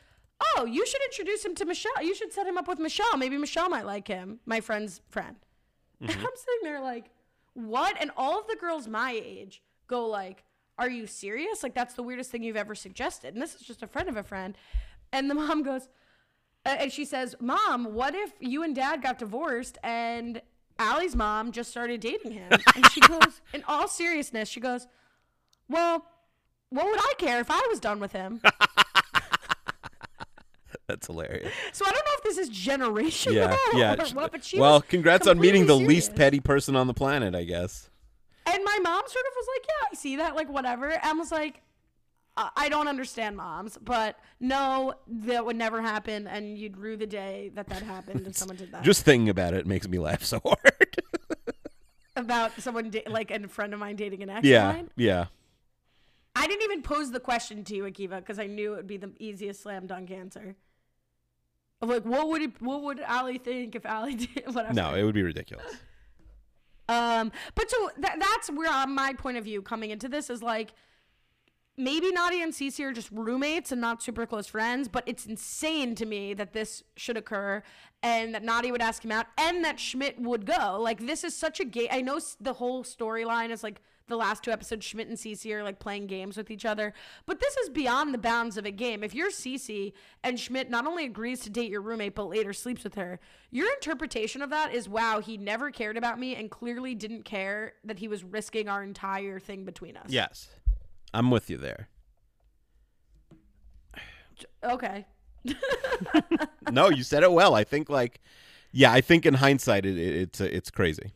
oh, you should introduce him to Michelle. You should set him up with Michelle. Maybe Michelle might like him, my friend's friend. And mm-hmm. I'm sitting there like, what? And all of the girls my age go like, are you serious? Like that's the weirdest thing you've ever suggested. And this is just a friend of a friend. And the mom goes, and she says, Mom, what if you and dad got divorced and Allie's mom just started dating him? *laughs* And she goes, in all seriousness, she goes, Well, what would I care if I was done with him? *laughs* That's hilarious. So I don't know if this is generational Yeah, yeah. or what, but she well, congrats on meeting the least petty person on the planet, I guess. And my mom sort of was like, Yeah, I see that, like whatever. And was like, I don't understand moms, but no, that would never happen, and you'd rue the day that that happened if someone did *laughs* that. Just thinking about it makes me laugh so *laughs* hard. about someone da- like a friend of mine dating an ex. yeah, of mine. yeah. I didn't even pose the question to you, Akiva, because I knew it would be the easiest slam dunk answer. Of like, what would it, what would Allie think if Ali *laughs* did whatever? No, it would be ridiculous. Um, but so that, that's where uh, my point of view coming into this is like, maybe Nadia and Cece are just roommates and not super close friends, but it's insane to me that this should occur and that Nadia would ask him out and that Schmidt would go. Like, this is such a game. I know the whole storyline is like the last two episodes, Schmidt and Cece are like playing games with each other, but this is beyond the bounds of a game. If you're Cece and Schmidt not only agrees to date your roommate, but later sleeps with her, your interpretation of that is wow, he never cared about me and clearly didn't care that he was risking our entire thing between us. Yes, I'm with you there. Okay. *laughs* No, you said it well. I think like, yeah, I think in hindsight, it, it, it's it's crazy.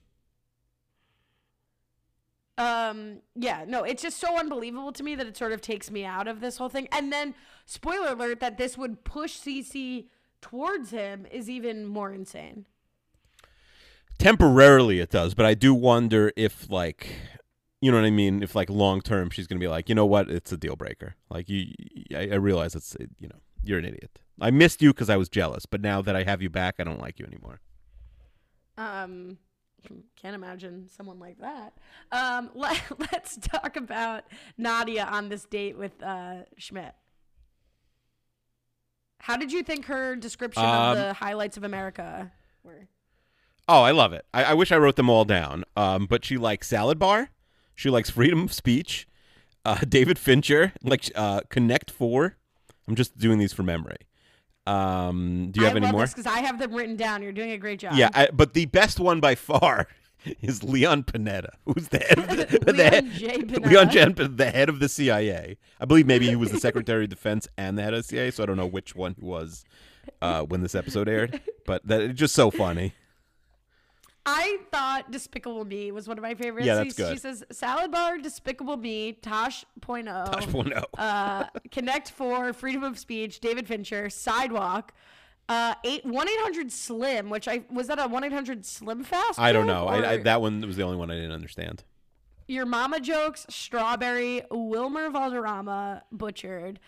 Um, yeah, no, it's just so unbelievable to me that it sort of takes me out of this whole thing. And then, spoiler alert, that this would push Cece towards him is even more insane. Temporarily, it does, but I do wonder if like, you know what I mean? If like long term, she's gonna be like, you know what? It's a deal breaker. Like you, I, I realize it's you know you're an idiot. I missed you because I was jealous, but now that I have you back, I don't like you anymore. Um, can't imagine someone like that. Um, *laughs* let, let's talk about Nadia on this date with uh, Schmidt. How did you think her description Um, of the highlights of America were? Oh, I love it. I, I wish I wrote them all down. Um, but she likes Salad Bar. She likes freedom of speech. Uh, *laughs* David Fincher, like uh, Connect Four. I'm just doing these from memory. Um, do you have I any more? because I have them written down. You're doing a great job. Yeah, I, but the best one by far *laughs* is Leon Panetta, who's the head of the, *laughs* the Leon head, J. Panetta. Leon Jan, the head of the CIA. I believe maybe he was the Secretary of Defense and the head of the CIA, so I don't know which one he was uh, when this episode aired. But that it's just so funny. I thought Despicable Me was one of my favorites. Yeah, that's She- She says Salad Bar, Despicable Me, Tosh point oh, Tosh Point oh. uh, *laughs* Connect Four Freedom of Speech, David Fincher, Sidewalk, uh, eight one eight hundred Slim, which I was that a one eight hundred Slim Fast. I don't know. I, I, that one was the only one I didn't understand. Your Mama jokes, Strawberry, Wilmer Valderrama, Butchered.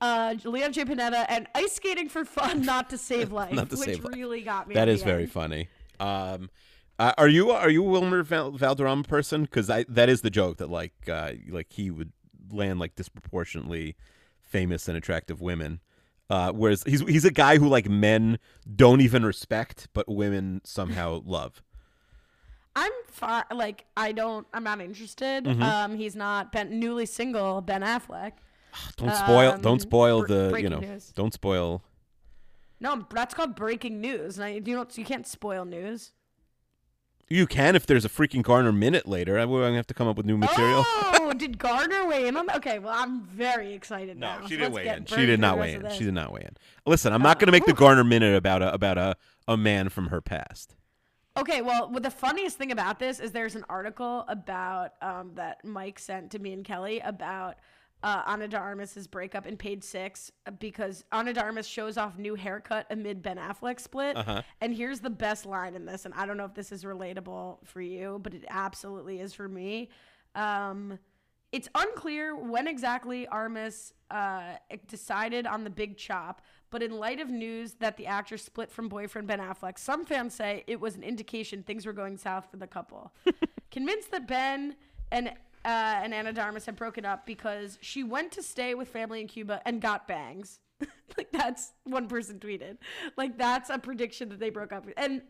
Uh, Leon J. Panetta and ice skating for fun, not to save life, *laughs* Not to which save life. really got me. That at is very end. funny. Um, uh, are you are you a Wilmer Val- Valderrama person? Because that is the joke that like uh, like he would land like disproportionately famous and attractive women. Uh, whereas he's he's a guy who like men don't even respect, but women somehow *laughs* love. I'm fine. Like I don't. I'm not interested. Mm-hmm. Um, he's not ben, newly single. Ben Affleck. Don't spoil Um, don't spoil br- the you know news. don't spoil. No, that's called breaking news. And I, you don't. You can't spoil news. You can if there's a freaking Garner minute later. I'm gonna have to come up with new material. Oh, *laughs* did Garner weigh in on that? Okay, well, I'm very excited now. No, now. she didn't Let's weigh in. She did not weigh in. She did not weigh in. Listen, I'm not going to make the *laughs* Garner minute about a about a, a man from her past. Okay, well, the funniest thing about this is there's an article about um, that Mike sent to me and Kelly about uh, Ana de Armas's breakup in page six uh, because Ana de Armas shows off new haircut amid Ben Affleck split. Uh-huh. And here's the best line in this, and I don't know if this is relatable for you, but it absolutely is for me. Um, it's unclear when exactly Armas uh, decided on the big chop, but in light of news that the actor split from boyfriend Ben Affleck, some fans say it was an indication things were going south for the couple. *laughs* Convinced that Ben and uh, and Ana de Armas had broken up because she went to stay with family in Cuba and got bangs. *laughs* like that's one person tweeted. Like that's a prediction that they broke up. And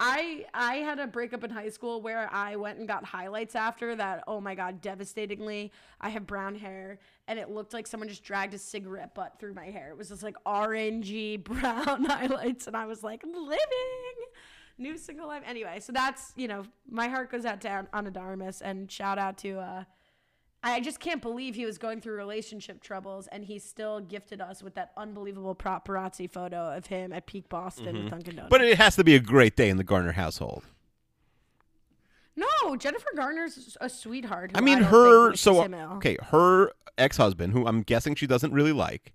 I I had a breakup in high school where I went and got highlights after that. Oh my god, devastatingly. I have brown hair and it looked like someone just dragged a cigarette butt through my hair. It was just like orangey *laughs* brown *laughs* highlights and I was like living new single life. Anyway, so that's, you know, my heart goes out to Ana de Armas and shout out to uh I just can't believe he was going through relationship troubles and he still gifted us with that unbelievable paparazzi photo of him at Peak Boston with Dunkin' Donuts. But it has to be a great day in the Garner household. no, Jennifer Garner's a sweetheart. I mean, don't her. So wishes him ill. okay, her ex-husband, who I'm guessing she doesn't really like,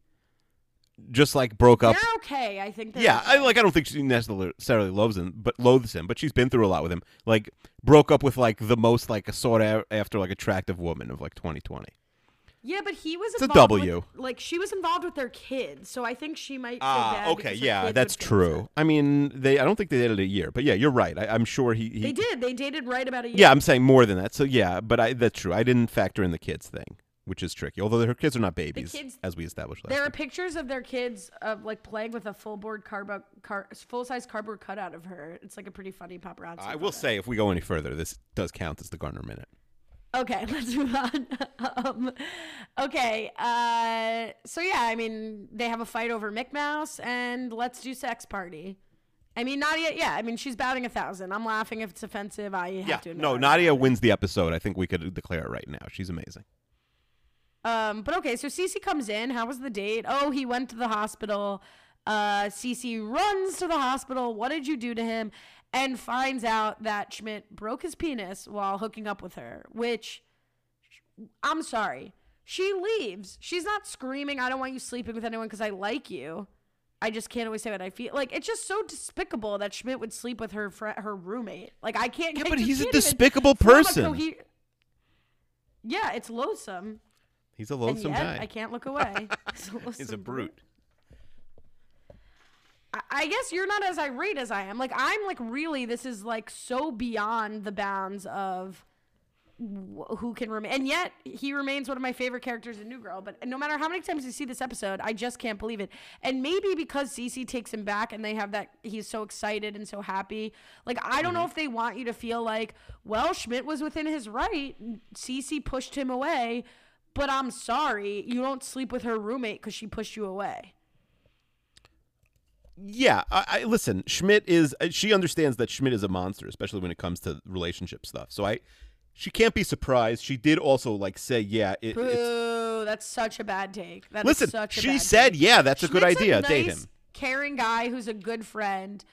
just like broke up. They're okay. I think. Yeah, I like. I don't think she necessarily loves him, but loathes him. But she's been through a lot with him. Like broke up with like the most like sought a- after like attractive woman of like 2020. Yeah, but he was It's a W. With, like she was involved with their kids, so I think she might. Ah, bad okay, yeah, that's true. I mean, they. I don't think they dated a year, but yeah, you're right. I, I'm sure he. he They did. They dated right about a year. Yeah, I'm saying more than that. So yeah, but I that's true. I didn't factor in the kids thing, which is tricky. Although her kids are not babies, kids- as we established last There are pictures of their kids of like playing with a full board cardboard, car, full size cardboard cutout of her. It's like a pretty funny paparazzi. I will photo. say, if we go any further, this does count as the Garner minute. Okay, *laughs* let's move on. um, okay, uh, so yeah, I mean, they have a fight over Mick Mouse, and let's do sex party. I mean, Nadia, yeah, I mean, she's batting a thousand. I'm laughing if it's offensive. I have Yeah, to admit. no, Nadia wins the episode. I think we could declare it right now. She's amazing. Um, but okay, so Cece comes in. How was the date? Oh, he went to the hospital. Uh, Cece runs to the hospital. What did you do to him? And finds out that Schmidt broke his penis while hooking up with her, which I'm sorry. She leaves. She's not screaming, I don't want you sleeping with anyone because I like you. I just can't always say what I feel. Like it's just so despicable that Schmidt would sleep with her fr- her roommate. Like I can't. Yeah, I but he's a even despicable person. cohe- yeah, it's loathsome. He's a And loathsome yet, guy. I can't look *laughs* away. He's a, He's a brute. I- guess you're not as irate as I am. Like I'm like really this is like so beyond the bounds of wh- who can remain. And yet he remains one of my favorite characters in New Girl. But no matter how many times you see this episode, I just can't believe it. And maybe because Cece takes him back and they have that he's so excited and so happy. Like I don't know mm-hmm. if they want you to feel like, well, Schmidt was within his right. Cece pushed him away. But I'm sorry, you don't sleep with her roommate because she pushed you away. Yeah, I, I listen. Schmidt is uh, she understands that Schmidt is a monster, especially when it comes to relationship stuff. So I, she can't be surprised. She did also like say, yeah, it, it's. Boo! That's such a bad take. That is Listen, such a she bad said, take. yeah, that's a good idea. nice, Date him. caring guy who's a good friend,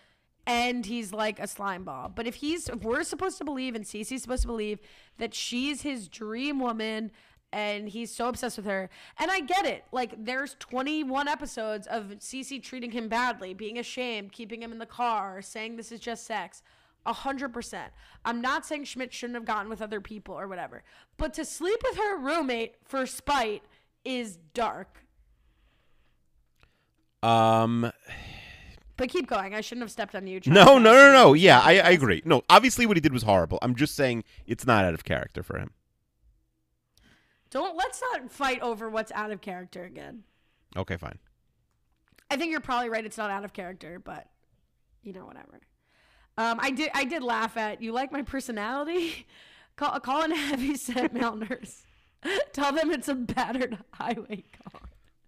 and he's like a slime ball. But if he's, if we're supposed to believe, and Cece's supposed to believe that she's his dream woman. And he's so obsessed with her. And I get it. Like, there's 21 episodes of Cece treating him badly, being ashamed, keeping him in the car, saying this is just sex. A hundred percent. I'm not saying Schmidt shouldn't have gotten with other people or whatever, but to sleep with her roommate for spite is dark. Um, But keep going. I shouldn't have stepped on you. no, no, no, no. Yeah, I, I agree. No, obviously what he did was horrible. I'm just saying it's not out of character for him. Don't let's not fight over what's out of character again. Okay, fine. I think you're probably right. It's not out of character, but you know, whatever. Um, I did. I did laugh at you. Like my personality. *laughs* Call, call in a *laughs* heavy set male nurse. *laughs* Tell them it's a battered highway car.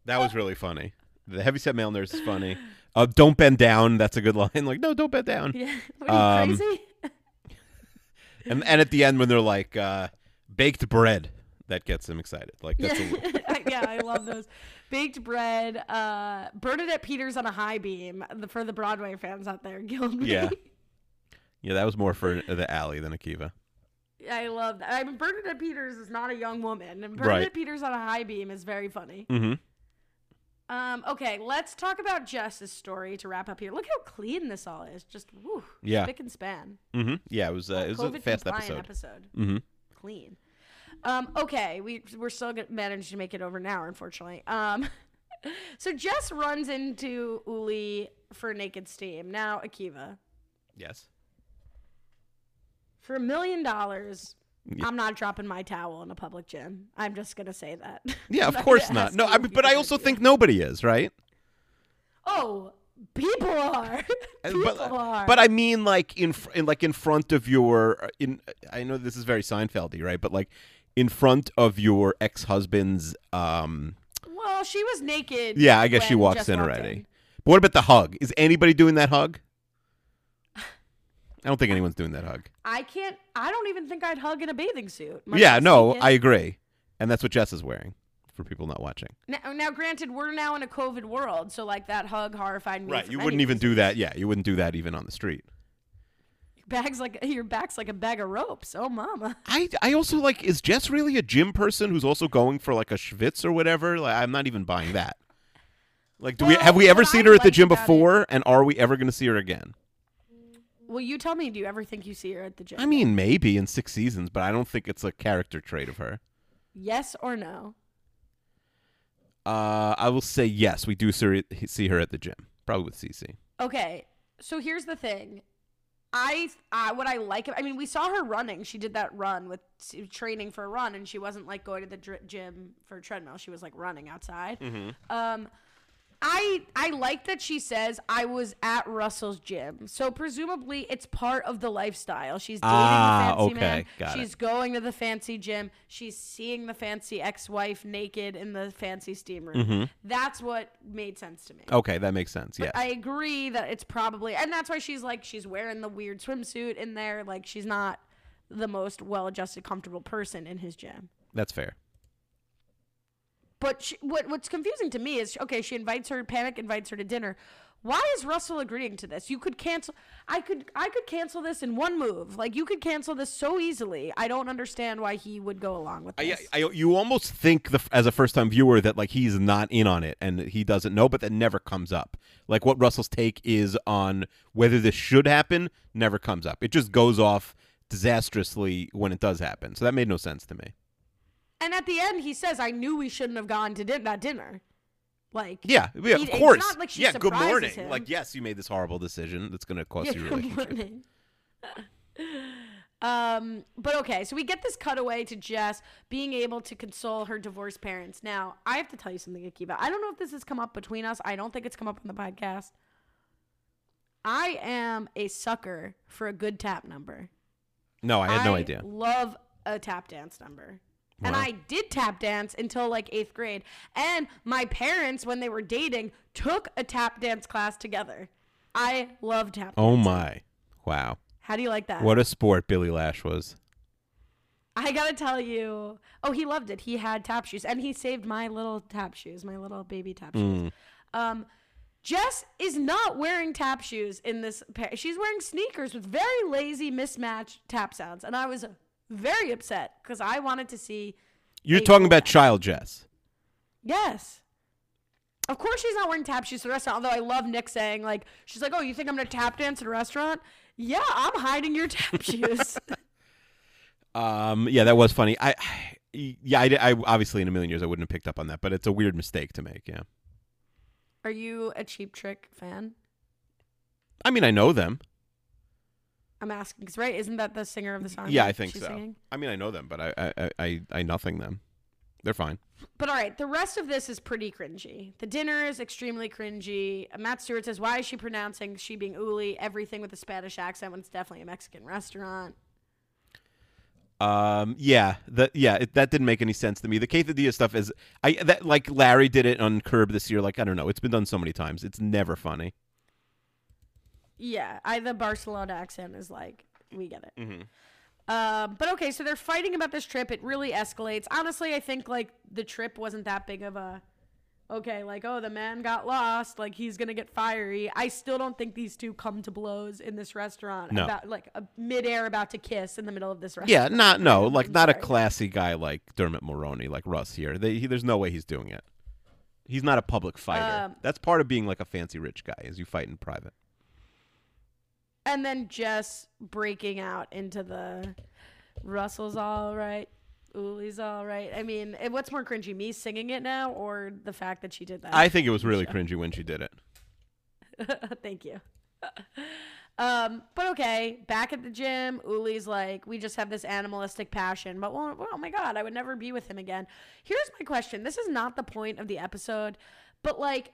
That was really funny. The heavyset male nurse is funny. Uh, don't bend down. That's a good line. Like, no, don't bend down. Yeah. What are you Um, crazy? And and at the end when they're like uh, baked bread, that gets them excited. Like that's yeah. a, *laughs* I- yeah, I love those. Baked bread, uh, Bernadette Peters on a high beam the, for the Broadway fans out there. *laughs* Me. Yeah. yeah. That was more for the Allie than Akiva. I love that. I mean, Bernadette Peters is not a young woman, and Right. Bernadette Peters on a high beam is very funny. Mm-hmm. Um, okay, let's talk about Jess's story to wrap up here. Look how clean this all is. Just Yeah. spick and span. Mm-hmm. Yeah. It was. Uh, it was a COVID fast episode. episode. Mm-hmm. Clean. Um, okay, we we're still gonna manage to make it over an hour, unfortunately. Um, *laughs* so Jess runs into Uli for naked steam. Now, Akiva, Yes. for a million dollars, Yeah. I'm not dropping my towel in a public gym. I'm just gonna say that. *laughs* Yeah. Of course not. No. I, if but I also do think nobody is right. Oh, people are. *laughs* Uh, people but, are. but I mean, like in, fr- in like in front of your uh, in. I know this is very Seinfeldy, right? But like in front of your ex husband's. Um. well, she was naked. Yeah, I guess she walks in already. But what about the hug? Is anybody doing that hug? *laughs* I don't think anyone's doing that hug. I can't. I don't even think I'd hug in a bathing suit. yeah, no, naked. I agree, and that's what Jess is wearing. For people not watching, Now, now, granted, we're now in a COVID world, so like that hug horrified me. right? You wouldn't even do that. Yeah, you wouldn't do that even on the street. Bags like your back's like a bag of ropes. Oh, mama. I I also like is Jess really a gym person who's also going for like a schwitz or whatever? Like I'm not even buying that. Like do we have we ever seen I her at the gym about it- before and are we ever going to see her again? Well, you tell me. Do you ever think you see her at the gym? I mean maybe in 6 seasons, but I don't think it's a character trait of her. yes or no? Uh I will say yes, we do see her, see her at the gym. Probably with Cece. Okay, so here's the thing. I, I what I like. I mean, we saw her running. She did that run with training for a run, and she wasn't like going to the gym for a treadmill. She was like running outside. Um, I I like that she says I was at Russell's gym. So presumably it's part of the lifestyle. She's dating Ah, the fancy okay, man. got it. She's going to the fancy gym. She's seeing the fancy ex-wife naked in the fancy steam room. That's what made sense to me. Okay, that makes sense. Yes. I agree that it's probably, and that's why she's like, she's wearing the weird swimsuit in there. Like, she's not the most well adjusted, comfortable person in his gym. That's fair. But she, what what's confusing to me is, okay, she invites her, Panic invites her to dinner. Why is Russell agreeing to this? You could cancel. I could I could cancel this in one move. Like you could cancel this so easily. I don't understand why he would go along with I, this. I, you almost think the, as a first time viewer that like he's not in on it and he doesn't know, but that never comes up. Like what Russell's take is on whether this should happen never comes up. It just goes off disastrously when it does happen. So that made no sense to me. And at the end, he says, "I knew we shouldn't have gone to din- that dinner." Like Yeah, yeah, He- of it's course. not like yeah, good morning. him. Like yes, you made this horrible decision that's going to cost Yeah, you good relationship. morning. *laughs* Um, but okay, so we get this cutaway to Jess being able to console her divorced parents. Now, I have to tell you something, Akiva. I don't know if this has come up between us. I don't think it's come up on the podcast. I am a sucker for a good tap number. No, I had no idea. Love a tap dance number. And I did tap dance until like eighth grade. And my parents, when they were dating, took a tap dance class together. I love tap Oh dancing. my. Wow. How do you like that? What a sport Billy Lash was. I gotta tell you. Oh, he loved it. He had tap shoes, and he saved my little tap shoes, my little baby tap shoes. Um, Jess is not wearing tap shoes in this pair. She's wearing sneakers with very lazy, mismatched tap sounds, and I was very upset because I wanted to see. You're talking about child Jess. Yes. Of course she's not wearing tap shoes to the restaurant, although I love Nick saying, like, she's like, oh, you think I'm going to tap dance at a restaurant? Yeah, I'm hiding your tap shoes. *laughs* Um, yeah, that was funny. I, yeah, I, I obviously in a million years I wouldn't have picked up on that, but it's a weird mistake to make. Yeah. Are you a Cheap Trick fan? I mean, I know them. I'm asking, 'cause, right? Isn't that the singer of the song? Yeah, I think so. singing? I mean, I know them, but I, I, I, I, I nothing them. They're fine. But all right, the rest of this is pretty cringy. The dinner is extremely cringy. Matt Stewart says, "Why is she pronouncing she being Uli everything with a Spanish accent when it's definitely a Mexican restaurant?" Um, yeah, that yeah, it, that didn't make any sense to me. The quesadilla stuff is, I that like Larry did it on Curb this year. Like I don't know, it's been done so many times. It's never funny. Yeah, I the Barcelona accent is like we get it. Mm-hmm. Um, but okay, so they're fighting about this trip. It really escalates. Honestly, I think like the trip wasn't that big of a okay, like oh the man got lost, like he's gonna get fiery. I still don't think these two come to blows in this restaurant No. about like a midair about to kiss in the middle of this restaurant. Yeah, not no, *laughs* like I'm not a classy guy like Dermot Mulroney, like Russ here. They, he, there's no way he's doing it. He's not a public fighter. Um, That's part of being like a fancy rich guy, is you fight in private. And then Jess breaking out into the Russell's all right, Uli's all right. I mean, what's more cringy, me singing it now or the fact that she did that? I think it was really cringy when she did it. *laughs* Thank you. um, but okay, back at the gym, Uli's like, we just have this animalistic passion, but well, well, oh my god, I would never be with him again. Here's my question: This is not the point of the episode, but like.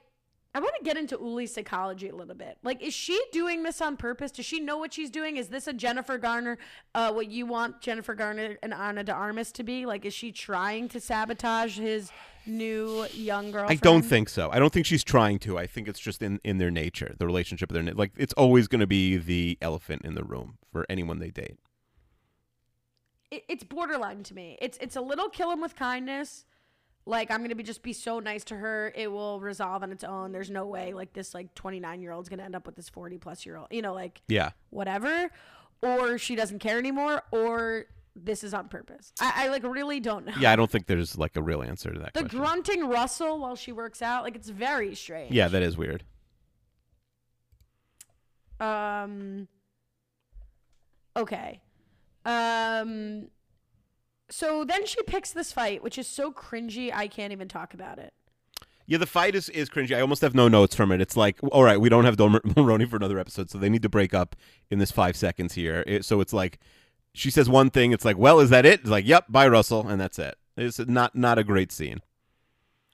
I want to get into Uli's psychology a little bit. Like, is she doing this on purpose? Does she know what she's doing? Is this a Jennifer Garner, uh, what you want Jennifer Garner and Ana de Armas to be? Like, is she trying to sabotage his new young girl? I don't think so. I don't think she's trying to. I think it's just in, in their nature, the relationship of their na- like. It's always going to be the elephant in the room for anyone they date. it, it's borderline to me. It's it's a little kill him with kindness. Like I'm gonna be just be so nice to her, it will resolve on its own. There's no way like this like 29 year old's gonna end up with this 40 plus year old. You know, like Yeah. whatever. Or she doesn't care anymore, or this is on purpose. I, I like really don't know. Yeah, I don't think there's like a real answer to that The question. grunting Russell while she works out, like it's very strange. yeah, that is weird. Um. Okay. Um. So then she picks this fight, which is so cringy, I can't even talk about it. Yeah, the fight is, is cringy. I almost have no notes from it. It's like, all right, we don't have Dermot Mulroney *laughs* for another episode, so they need to break up in this five seconds here. It, so it's like, she says one thing. It's like, well, is that it? It's like, yep, bye, Russell, and that's it. It's not not a great scene.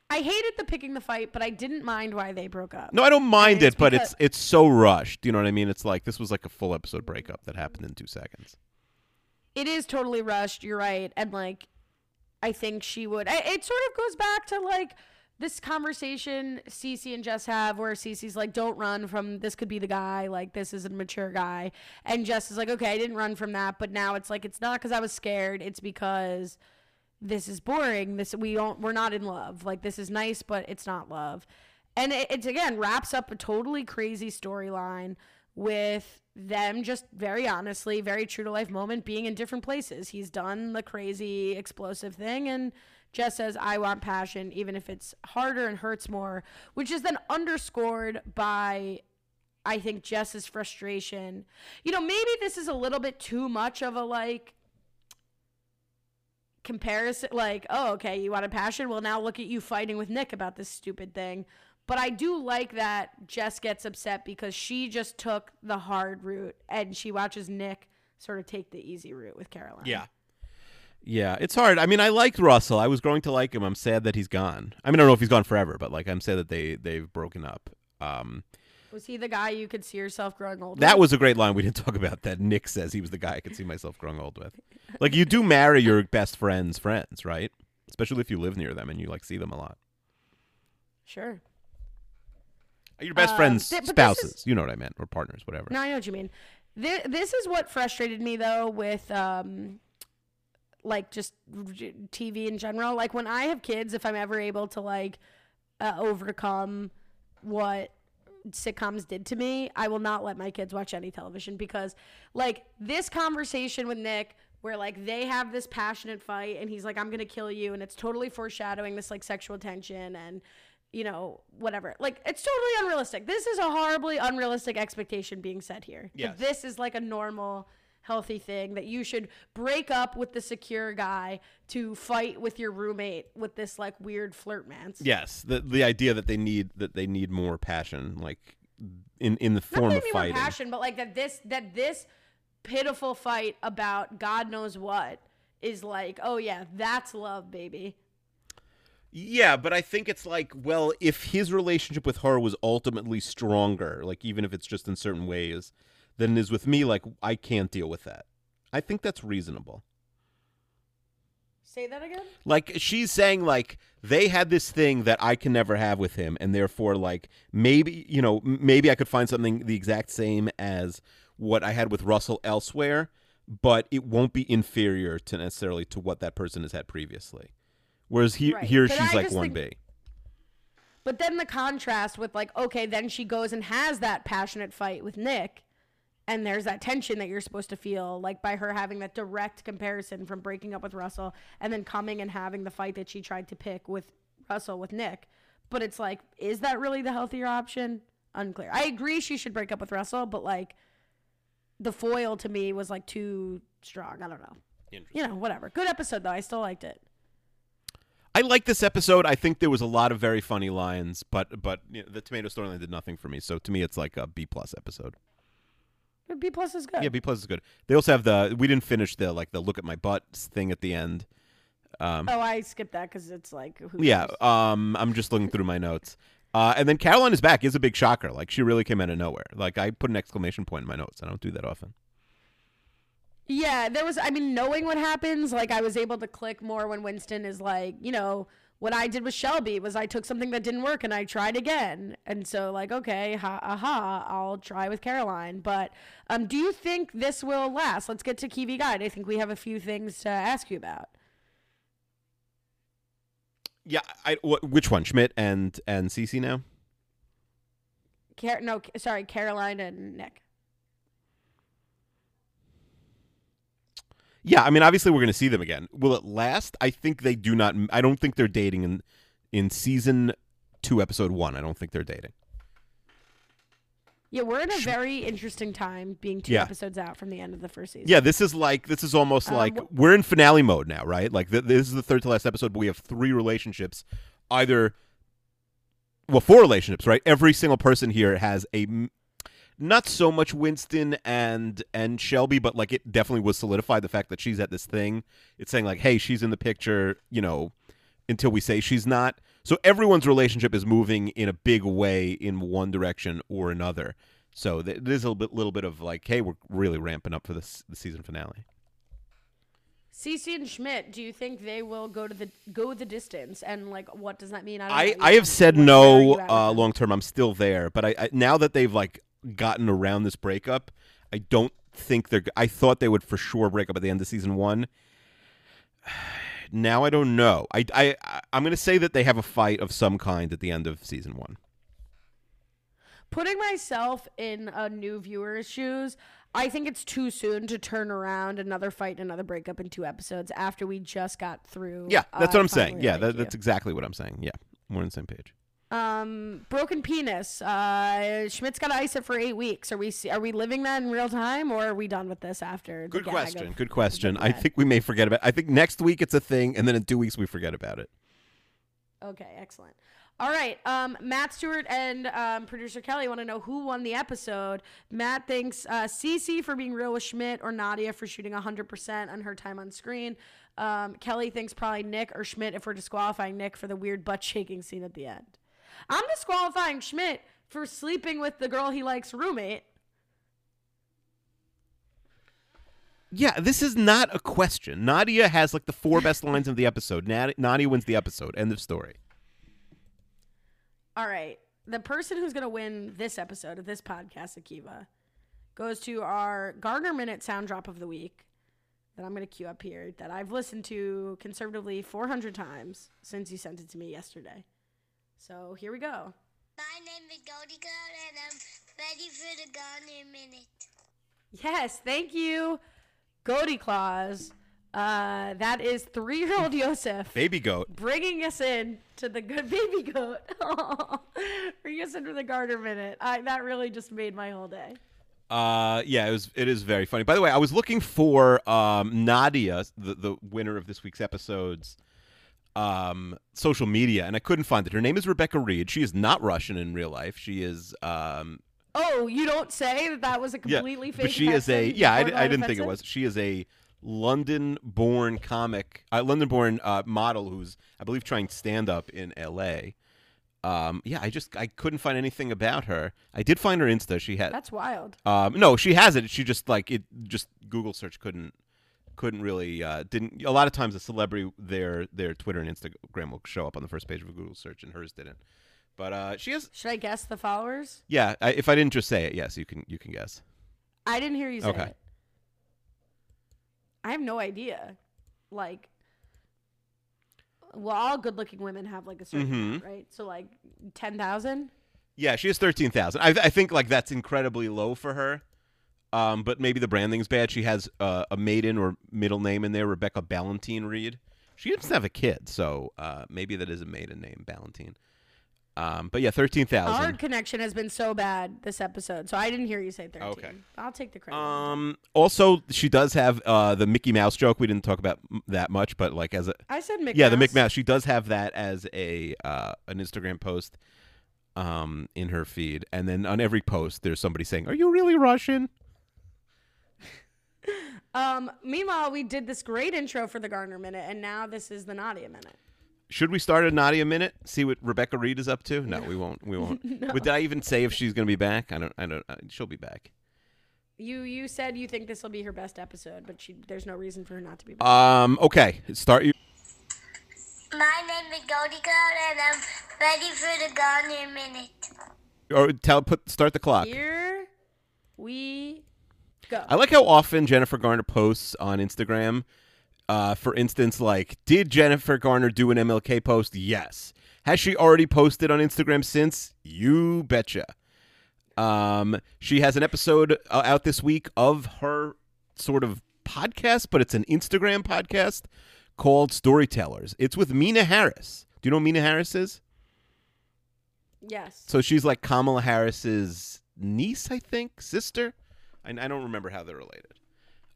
I hated the picking the fight, but I didn't mind why they broke up. No, I don't mind it, but it's it's so rushed. You know what I mean? It's like this was like a full episode breakup that happened in two seconds. It is totally rushed. You're right, and like, I think she would. It sort of goes back to like this conversation Cece and Jess have, where Cece's like, "Don't run from this. Could be the guy. Like, this is a mature guy," and Jess is like, "Okay, I didn't run from that, but now it's like it's not because I was scared. It's because." this is boring this we don't we're not in love like this is nice but it's not love and it, it's again wraps up a totally crazy storyline with them just very honestly very true to life moment being in different places. He's done the crazy explosive thing and Jess says i want passion even if it's harder and hurts more which is then underscored by I think Jess's frustration. You know, maybe this is a little bit too much of a like comparison like oh okay you want a passion? Well now look at you fighting with nick about this stupid thing but i do like that jess gets upset because she just took the hard route and she watches nick sort of take the easy route with Caroline. Yeah. Yeah, it's hard. I mean, I liked Russell. I was growing to like him. I'm sad that he's gone. I mean, I don't know if he's gone forever, but like I'm sad that they they've broken up. Um, Was he the guy you could see yourself growing old? With? That with? was a great line we didn't talk about. That Nick says he was the guy I could see myself growing old with. Like you do marry your best friend's friends, right? Especially if you live near them and you like see them a lot. sure. Your best Um, friends' th- spouses. is- You know what I meant, or partners, whatever. No, I know what you mean. This, this is what frustrated me though with um like just TV in general. Like when I have kids, if I'm ever able to like uh, overcome what sitcoms did to me, I will not let my kids watch any television because like this conversation with Nick where like they have this passionate fight and he's like I'm going to kill you and it's totally foreshadowing this like sexual tension and you know whatever. Like it's totally unrealistic. This is a horribly unrealistic expectation being set here. Yes. This is like a normal healthy thing that you should break up with the secure guy to fight with your roommate with this like weird flirt mance. Yes, the the idea that they need that they need more passion, like in in the form of maybe more fighting. passion, but like that this that this pitiful fight about God knows what is like, oh yeah, that's love, baby. Yeah, but I think it's like, well, if his relationship with her was ultimately stronger, like even if it's just in certain ways, than it is with me, like I can't deal with that. I think that's reasonable. Say that again. Like she's saying like they had this thing that I can never have with him and therefore like maybe, you know, maybe I could find something the exact same as what I had with Russell elsewhere, but it won't be inferior to necessarily to what that person has had previously. Whereas he, Right. here But she's I like one think- B. But then the contrast with like, okay, then she goes and has that passionate fight with Nick, and there's that tension that you're supposed to feel, like by her having that direct comparison from breaking up with Russell and then coming and having the fight that she tried to pick with Russell with Nick. But it's like, is that really the healthier option? Unclear. I agree she should break up with Russell, but like the foil to me was like too strong. I don't know. You know, whatever. Good episode though. I still liked it. I like this episode. I think there was a lot of very funny lines, but but you know, the tomato storyline did nothing for me. So to me, it's like a B plus episode. B plus is good. Yeah, B plus is good. They also have the we didn't finish the like the look at my butt thing at the end. Um, Oh, I skipped that because it's like who yeah, um, I'm just looking through my notes. Uh, and then Caroline is back is a big shocker. Like she really came out of nowhere. Like I put an exclamation point in my notes. I don't do that often. Yeah, there was. I mean, knowing what happens, like I was able to click more when Winston is like, you know, what I did with Shelby was I took something that didn't work and I tried again, and so like, okay, ha, aha, I'll try with Caroline. But um, do you think this will last? Let's get to Kiwi Guide. I think we have a few things to ask you about. Yeah, I wh- which one? Schmidt and and Cece now. Car- no, sorry, Caroline and Nick. Yeah, I mean, obviously we're going to see them again. Will it last? I think they do not. I don't think they're dating in in season two, episode one. I don't think they're dating. Yeah, we're in a very interesting time, being two Yeah. episodes out from the end of the first season. Yeah, this is like this is almost Um, like we're in finale mode now, right? Like th- this is the third to last episode, but we have three relationships, either well, four relationships, right? Every single person here has a not so much Winston and and Shelby, but like it definitely was solidified the fact that she's at this thing. It's saying like, hey, she's in the picture, you know, until we say she's not. So everyone's relationship is moving in a big way in one direction or another. So th- there's a little bit, little bit of like, hey, we're really ramping up for this the season finale. Cece and Schmidt, do you think they will go to the go the distance? And like, what does that mean? I I. I have said Where are you no uh, long term. I'm still there, but I, I now that they've like gotten around this breakup, I don't think they're. I thought they would for sure break up at the end of season one. *sighs* Now I don't know. I I I'm gonna say that they have a fight of some kind at the end of season one. Putting myself in a new viewer's shoes, I think it's too soon to turn around another fight and another breakup in two episodes after we just got through. Yeah, that's uh, what I'm saying. Yeah, that, that's exactly what I'm saying. Yeah, we're on the same page. Um, broken penis. Uh, Schmidt's got to ice it for eight weeks. Are we are we living that in real time, or are we done with this after? Good question. of Good question. I think we may forget about. It. I think next week it's a thing, and then in two weeks we forget about it. Okay, excellent. All right. Um, Matt Stewart and um, producer Kelly want to know who won the episode. Matt thinks uh, Cece for being real with Schmidt or Nadia for shooting 100% on her time on screen. Um, Kelly thinks probably Nick or Schmidt if we're disqualifying Nick for the weird butt shaking scene at the end. I'm disqualifying Schmidt for sleeping with the girl he likes roommate. Yeah, this is not a question. Nadia has like the four best lines of the episode. Nadia wins the episode. End of story. All right. The person who's going to win this episode of this podcast, Akiva, goes to our Garner Minute sound drop of the week that I'm going to cue up here that I've listened to conservatively 400 times since you sent it to me yesterday. So here we go. My name is Goldie Girl and I'm ready for the Garner Minute. Yes, thank you, Goldie Claus. Uh, that is three year old *laughs* Yosef. Baby goat. bringing us in to the good *laughs* baby goat. *laughs* bringing us into the Garner minute. I, that really just made my whole day. Uh, yeah, it was. It is very funny. By the way, I was looking for um, Nadia, the the winner of this week's episodes, um, social media, and I couldn't find it. Her name is Rebecca Reed. She is not Russian in real life. She is. Um, Oh, you don't say that that was a yeah, completely fake. but she is a. Yeah, I, I didn't think it was. She is a London-born comic, uh, London-born uh, model who's, I believe, trying stand up in L.A. Um, yeah, I just I couldn't find anything about her. I did find her Insta. She had That's wild. Um, no, she has it. She just like it. Just Google search couldn't couldn't really uh, didn't. A lot of times, a celebrity their their Twitter and Instagram will show up on the first page of a Google search, and hers didn't. But uh, she has. Should I guess the followers? Yeah, I, if I didn't just say it, yes, you can you can guess. I didn't hear you say Okay. it. I have no idea. Like, well, all good-looking women have like a certain Mhm. amount, right? So like ten thousand. Yeah, she has thirteen thousand. I, I think like that's incredibly low for her. Um, but maybe the branding's bad. She has uh, a maiden or middle name in there, Rebecca Ballantine Reed. She doesn't have a kid, so uh, maybe that is a maiden name, Ballantine. Um, but yeah, thirteen thousand. Our connection has been so bad this episode, so I didn't hear you say thirteen. Okay. I'll take the credit. Um. Also, she does have uh the Mickey Mouse joke. We didn't talk about m- that much, but like as a I said Mickey yeah, the Mickey Mouse. She does have that as a uh an Instagram post, um, in her feed, and then on every post there's somebody saying, "Are you really Russian?" *laughs* Um. Meanwhile, we did this great intro for the Garner minute, and now this is the Nadia minute. Should we start a Nadia minute? See what Rebecca Reed is up to? No, we won't. We won't. *laughs* But did I even say if she's going to be back? I don't. I don't. Uh, she'll be back. You you said you think this will be her best episode, but she there's no reason for her not to be. Back. Um. Okay. Start you. My name is Goldie Girl and I'm ready for the Garner Minute. Or tell. Put. Start the clock. Here we go. I like how often Jennifer Garner posts on Instagram. Uh, for instance, like, did Jennifer Garner do an MLK post? Yes. Has she already posted on Instagram since? You betcha. Um, she has an episode uh, out this week of her sort of podcast, but it's an Instagram podcast called Storytellers. It's with Meena Harris. Do you know who Meena Harris is? yes. So she's like Kamala Harris's niece, I think, sister. I, I don't remember how they're related.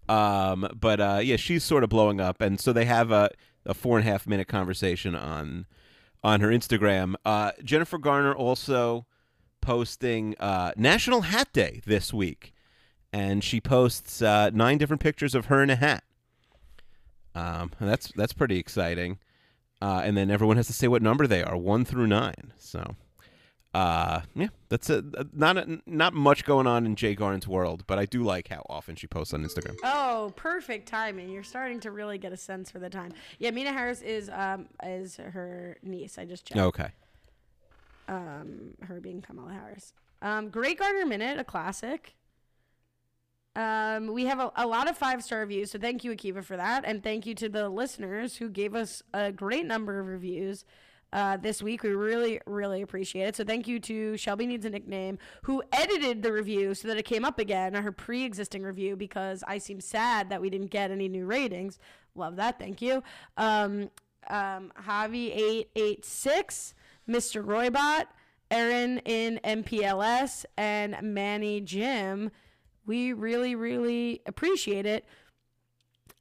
Um, but uh, yeah, she's sort of blowing up, and so they have a, a four and a half minute conversation on on her Instagram. Uh, Jennifer Garner also posting uh, National Hat Day this week, and she posts uh, nine different pictures of her in a hat. Um, that's that's pretty exciting. Uh, and then everyone has to say what number they are, one through nine. So, uh, yeah, that's a, not a, not much going on in Jay Garn's world, but I do like how often she posts on Instagram. Oh, perfect timing. You're starting to really get a sense for the time. Yeah, Meena Harris is um is her niece. I just checked. Okay. Um, her being Kamala Harris. Um, great Garner minute, a classic. Um, we have a, a lot of five star reviews, so thank you, Akiva, for that, and thank you to the listeners who gave us a great number of reviews uh, this week. We really, really appreciate it. So thank you to Shelby Needs a Nickname, who edited the review so that it came up again, her pre existing review, because I seem sad that we didn't get any new ratings. Love that. Thank you. Um, um, Javi886, Mr. Roybot, Aaron in MPLS, and Manny Jim. We really, really appreciate it.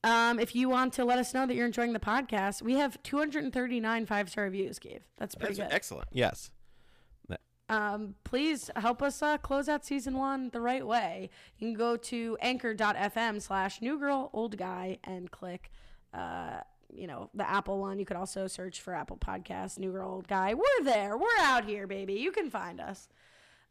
Um, if you want to let us know that you're enjoying the podcast, we have 239 five star reviews, Gabe. That's pretty That's good. excellent. Yes. um, please help us uh, close out season one the right way. You can go to anchor.fm slash new girl old guy and click, uh, you know, the Apple one. You could also search for Apple Podcasts, new girl old guy. We're there. We're out here, baby. You can find us.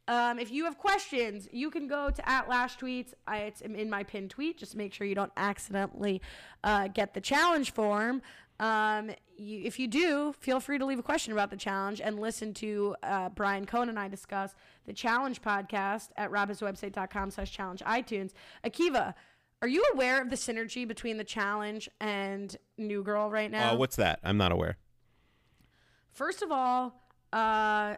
Um, if you have questions, you can go to at Lash Tweets. I, it's in my pinned tweet. Just make sure you don't accidentally uh, get the challenge form. Um, you, if you do, feel free to leave a question about the challenge and listen to uh, Brian Cohn and I discuss the challenge podcast at robhasawebsite.com slash challenge iTunes. Akiva, are you aware of the synergy between the challenge and New Girl right now? Uh, what's that? I'm not aware. First of all, uh,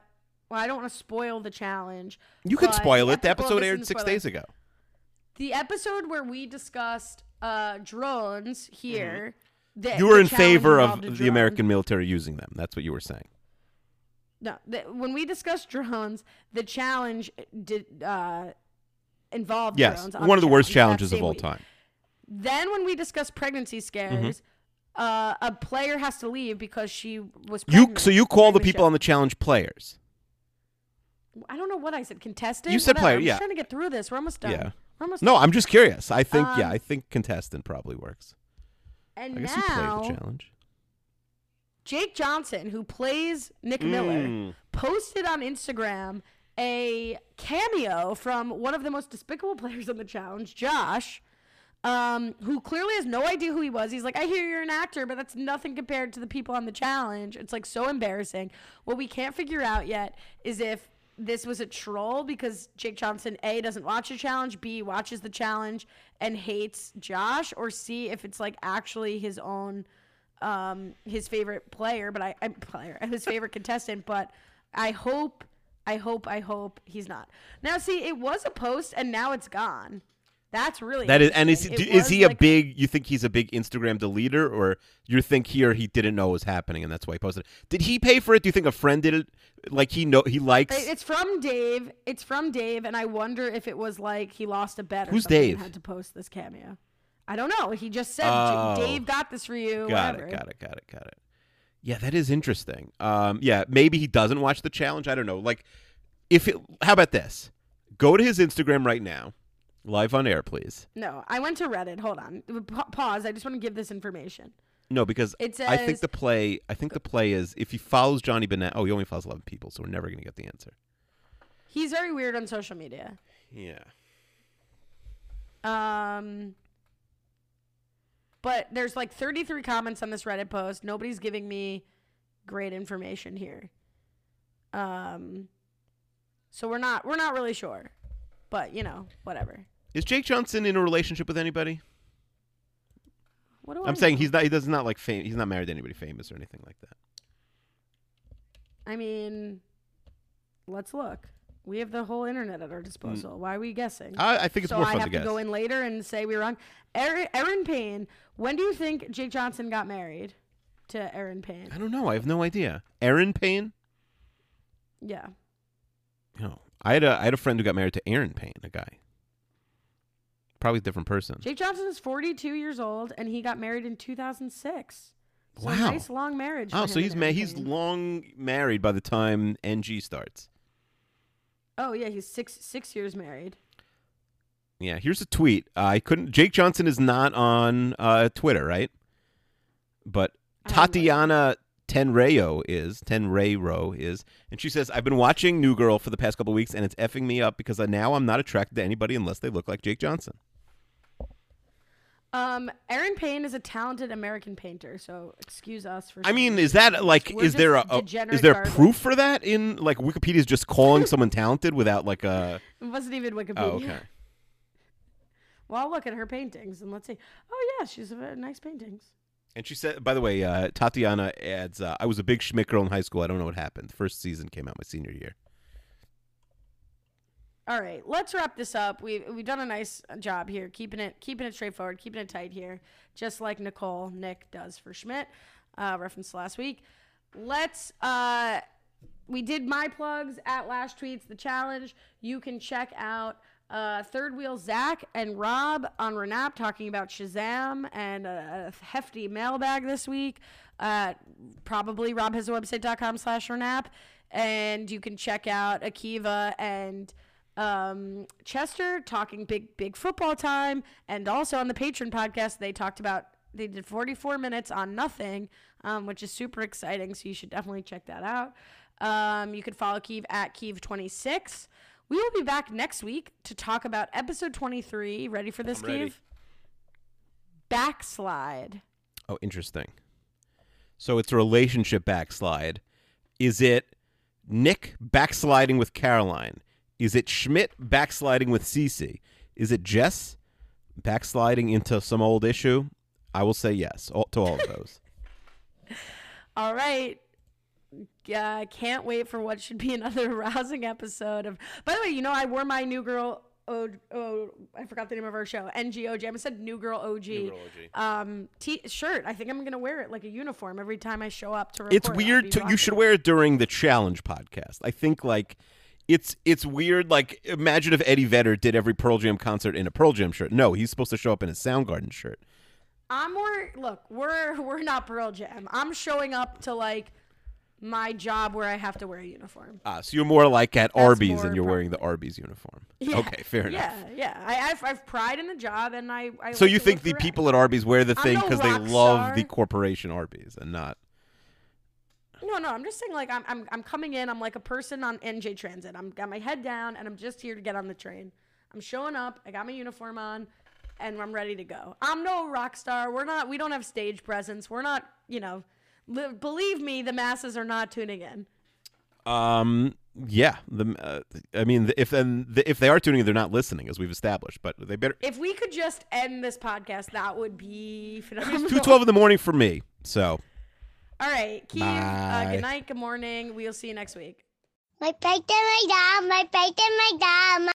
well, I don't want to spoil the challenge. You can spoil it. The episode aired six days ago. The episode where we discussed uh, drones here. the- Mm-hmm. You were the in favor of the. American military using them. That's what you were saying. No, the, when we discussed drones, the challenge did uh, involve drones. Yes, drones. one of the worst challenges of all week. time. Then when we discussed pregnancy scares, uh, a player has to leave because she was You so you call the people on the challenge players. I don't know what I said. Contestant. You said Whatever. player, I'm yeah. just trying to get through this. We're almost done. Yeah. We're almost No, done. I'm just curious. I think yeah, Um, I think contestant probably works. And I guess now you played the challenge. Jake Johnson, who plays Nick Miller, Mm. posted on Instagram a cameo from one of the most despicable *laughs* players on the challenge, Josh, um, who clearly has no idea who he was. He's like, I hear you're an actor, but that's nothing compared to the people on the challenge. It's like so embarrassing. What we can't figure out yet is if this was a troll because Jake Johnson A doesn't watch the challenge, B watches the challenge and hates Josh, or C if it's like actually his own um his favorite player, but I I'm *laughs* player his favorite contestant, but I hope I hope I hope he's not. Now see, it was a post and now it's gone. That's really That is, and is It is he a like- big? You think he's a big Instagram deleter, or you think here he didn't know it was happening and that's why he posted it? Did he pay for it? Do you think a friend did it? Like he know he likes? It's from Dave. It's from Dave, and I wonder if it was like he lost a bet or Who's Dave? and had to post this cameo. I don't know. He just said, Oh. "Dave got this for you." got whatever. it, got it, got it, got it. Yeah, that is interesting. Um, yeah, maybe he doesn't watch the challenge. I don't know. Like, if it, how about this? Go to his Instagram right now, live on air, please. No, I went to Reddit. Hold on. Pa- pause. I just want to give this information. No, because It I think the play. I think the play is if he follows Johnny Bananas. Oh, he only follows eleven people, so we're never gonna get the answer. He's very weird on social media. Yeah. Um, but there's like 33 comments on this Reddit post. Nobody's giving me great information here. Um, so we're not we're not really sure, but you know whatever. Is Jake Johnson in a relationship with anybody? What do I I'm saying know? he's not. He does not like fame. He's not married to anybody famous or anything like that. I mean, let's look. We have the whole internet at our mm. disposal. Why are we guessing? I, I think it's so more I fun have to to, go in later and say we were wrong. Erin, Erin Payne. When do you think Jake Johnson got married to Erin Payne? I don't know. I have no idea. Aaron Payne. Yeah. No, I had a I had a friend who got married to Aaron Payne, a guy. Probably a different person. Jake Johnson is 42 years old and he got married in 2006. So a Wow. nice long marriage. Oh, so he's ma- he's long married by the time NG starts. Oh yeah, he's six six years married. Yeah, here's a tweet. Uh, I couldn't. Jake Johnson is not on uh, Twitter, right? But I don't know. Tatiana Tenreyo is Tenreyo is, and she says, "I've been watching New Girl for the past couple of weeks, and it's effing me up because now I'm not attracted to anybody unless they look like Jake Johnson." Um, Erin Payne is a talented American painter, so excuse us for. I mean, is that like We're is there a, a- is there garbage. proof for that in like Wikipedia's just calling *laughs* someone talented without like a It wasn't even Wikipedia. oh okay *laughs* Well, I'll look at her paintings and let's see. Oh yeah, she's a nice paintings. and she said by the way uh, Tatiana adds uh, I was a big Schmidt girl in high school I don't know what happened first season came out my senior year All right, let's wrap this up. We've we've done a nice job here, keeping it keeping it straightforward, keeping it tight here, just like Nicole Nick does for Schmidt. Uh, reference last week. Let's. Uh, we did my plugs at Last Tweets, the challenge. You can check out Uh, third wheel Zach and Rob on Renap talking about Shazam and a, a hefty mailbag this week. Uh, probably Rob has a website.com slash Renap. And you can check out Akiva and um, Chester talking big, big football time. And also on the Patreon podcast, they talked about, they did 44 minutes on nothing, um, which is super exciting. So you should definitely check that out. Um, you can follow Keeve at Keeve26. We will be back next week to talk about episode 23. Ready for this. Keeve? Backslide. Oh, interesting. So it's a relationship backslide. Is it Nick backsliding with Caroline? Is it Schmidt backsliding with Cece? Is it Jess backsliding into some old issue? I will say yes all, to all of those. *laughs* All right. Yeah, I can't wait for what should be *laughs* another rousing episode of. By the way, you know I wore my new girl. Oh, oh, I forgot the name of our show. NGOG. I said New Girl OG. Um, t- shirt. I think I'm gonna wear it like a uniform every time I show up to record. it's weird to you should wear it during the challenge podcast. I think like it's it's weird. Like imagine if Eddie Vedder did every Pearl Jam concert in a Pearl Jam shirt. No, he's supposed to show up in a Soundgarden shirt. I'm more. Look, we're we're not Pearl Jam. I'm showing up to like my job where I have to wear a uniform. Ah, so you're more like at Arby's and you're wearing the Arby's uniform. Yeah, Okay, fair enough. Yeah, yeah. I, I've, I've pride in the job, and I. I So like you think the correct. people at Arby's wear the thing no because they love star. the corporation Arby's and not No, no. I'm just saying, like, I'm, I'm, I'm coming in. I'm like a person on NJ Transit. I'm got my head down, and I'm just here to get on the train. I'm showing up. I got my uniform on, and I'm ready to go. I'm no rock star. We're not. We don't have stage presence. We're not. You know, li- believe me, the masses are not tuning in. Um. Yeah. The. Uh, I mean, if then if they are tuning, in, they're not listening, as we've established. But they better. If we could just end this podcast, that would be phenomenal. Two twelve in the morning for me. So All right, Keith. Uh, good night. Good morning. We'll see you next week. My pet and my dog, my pet and my dog,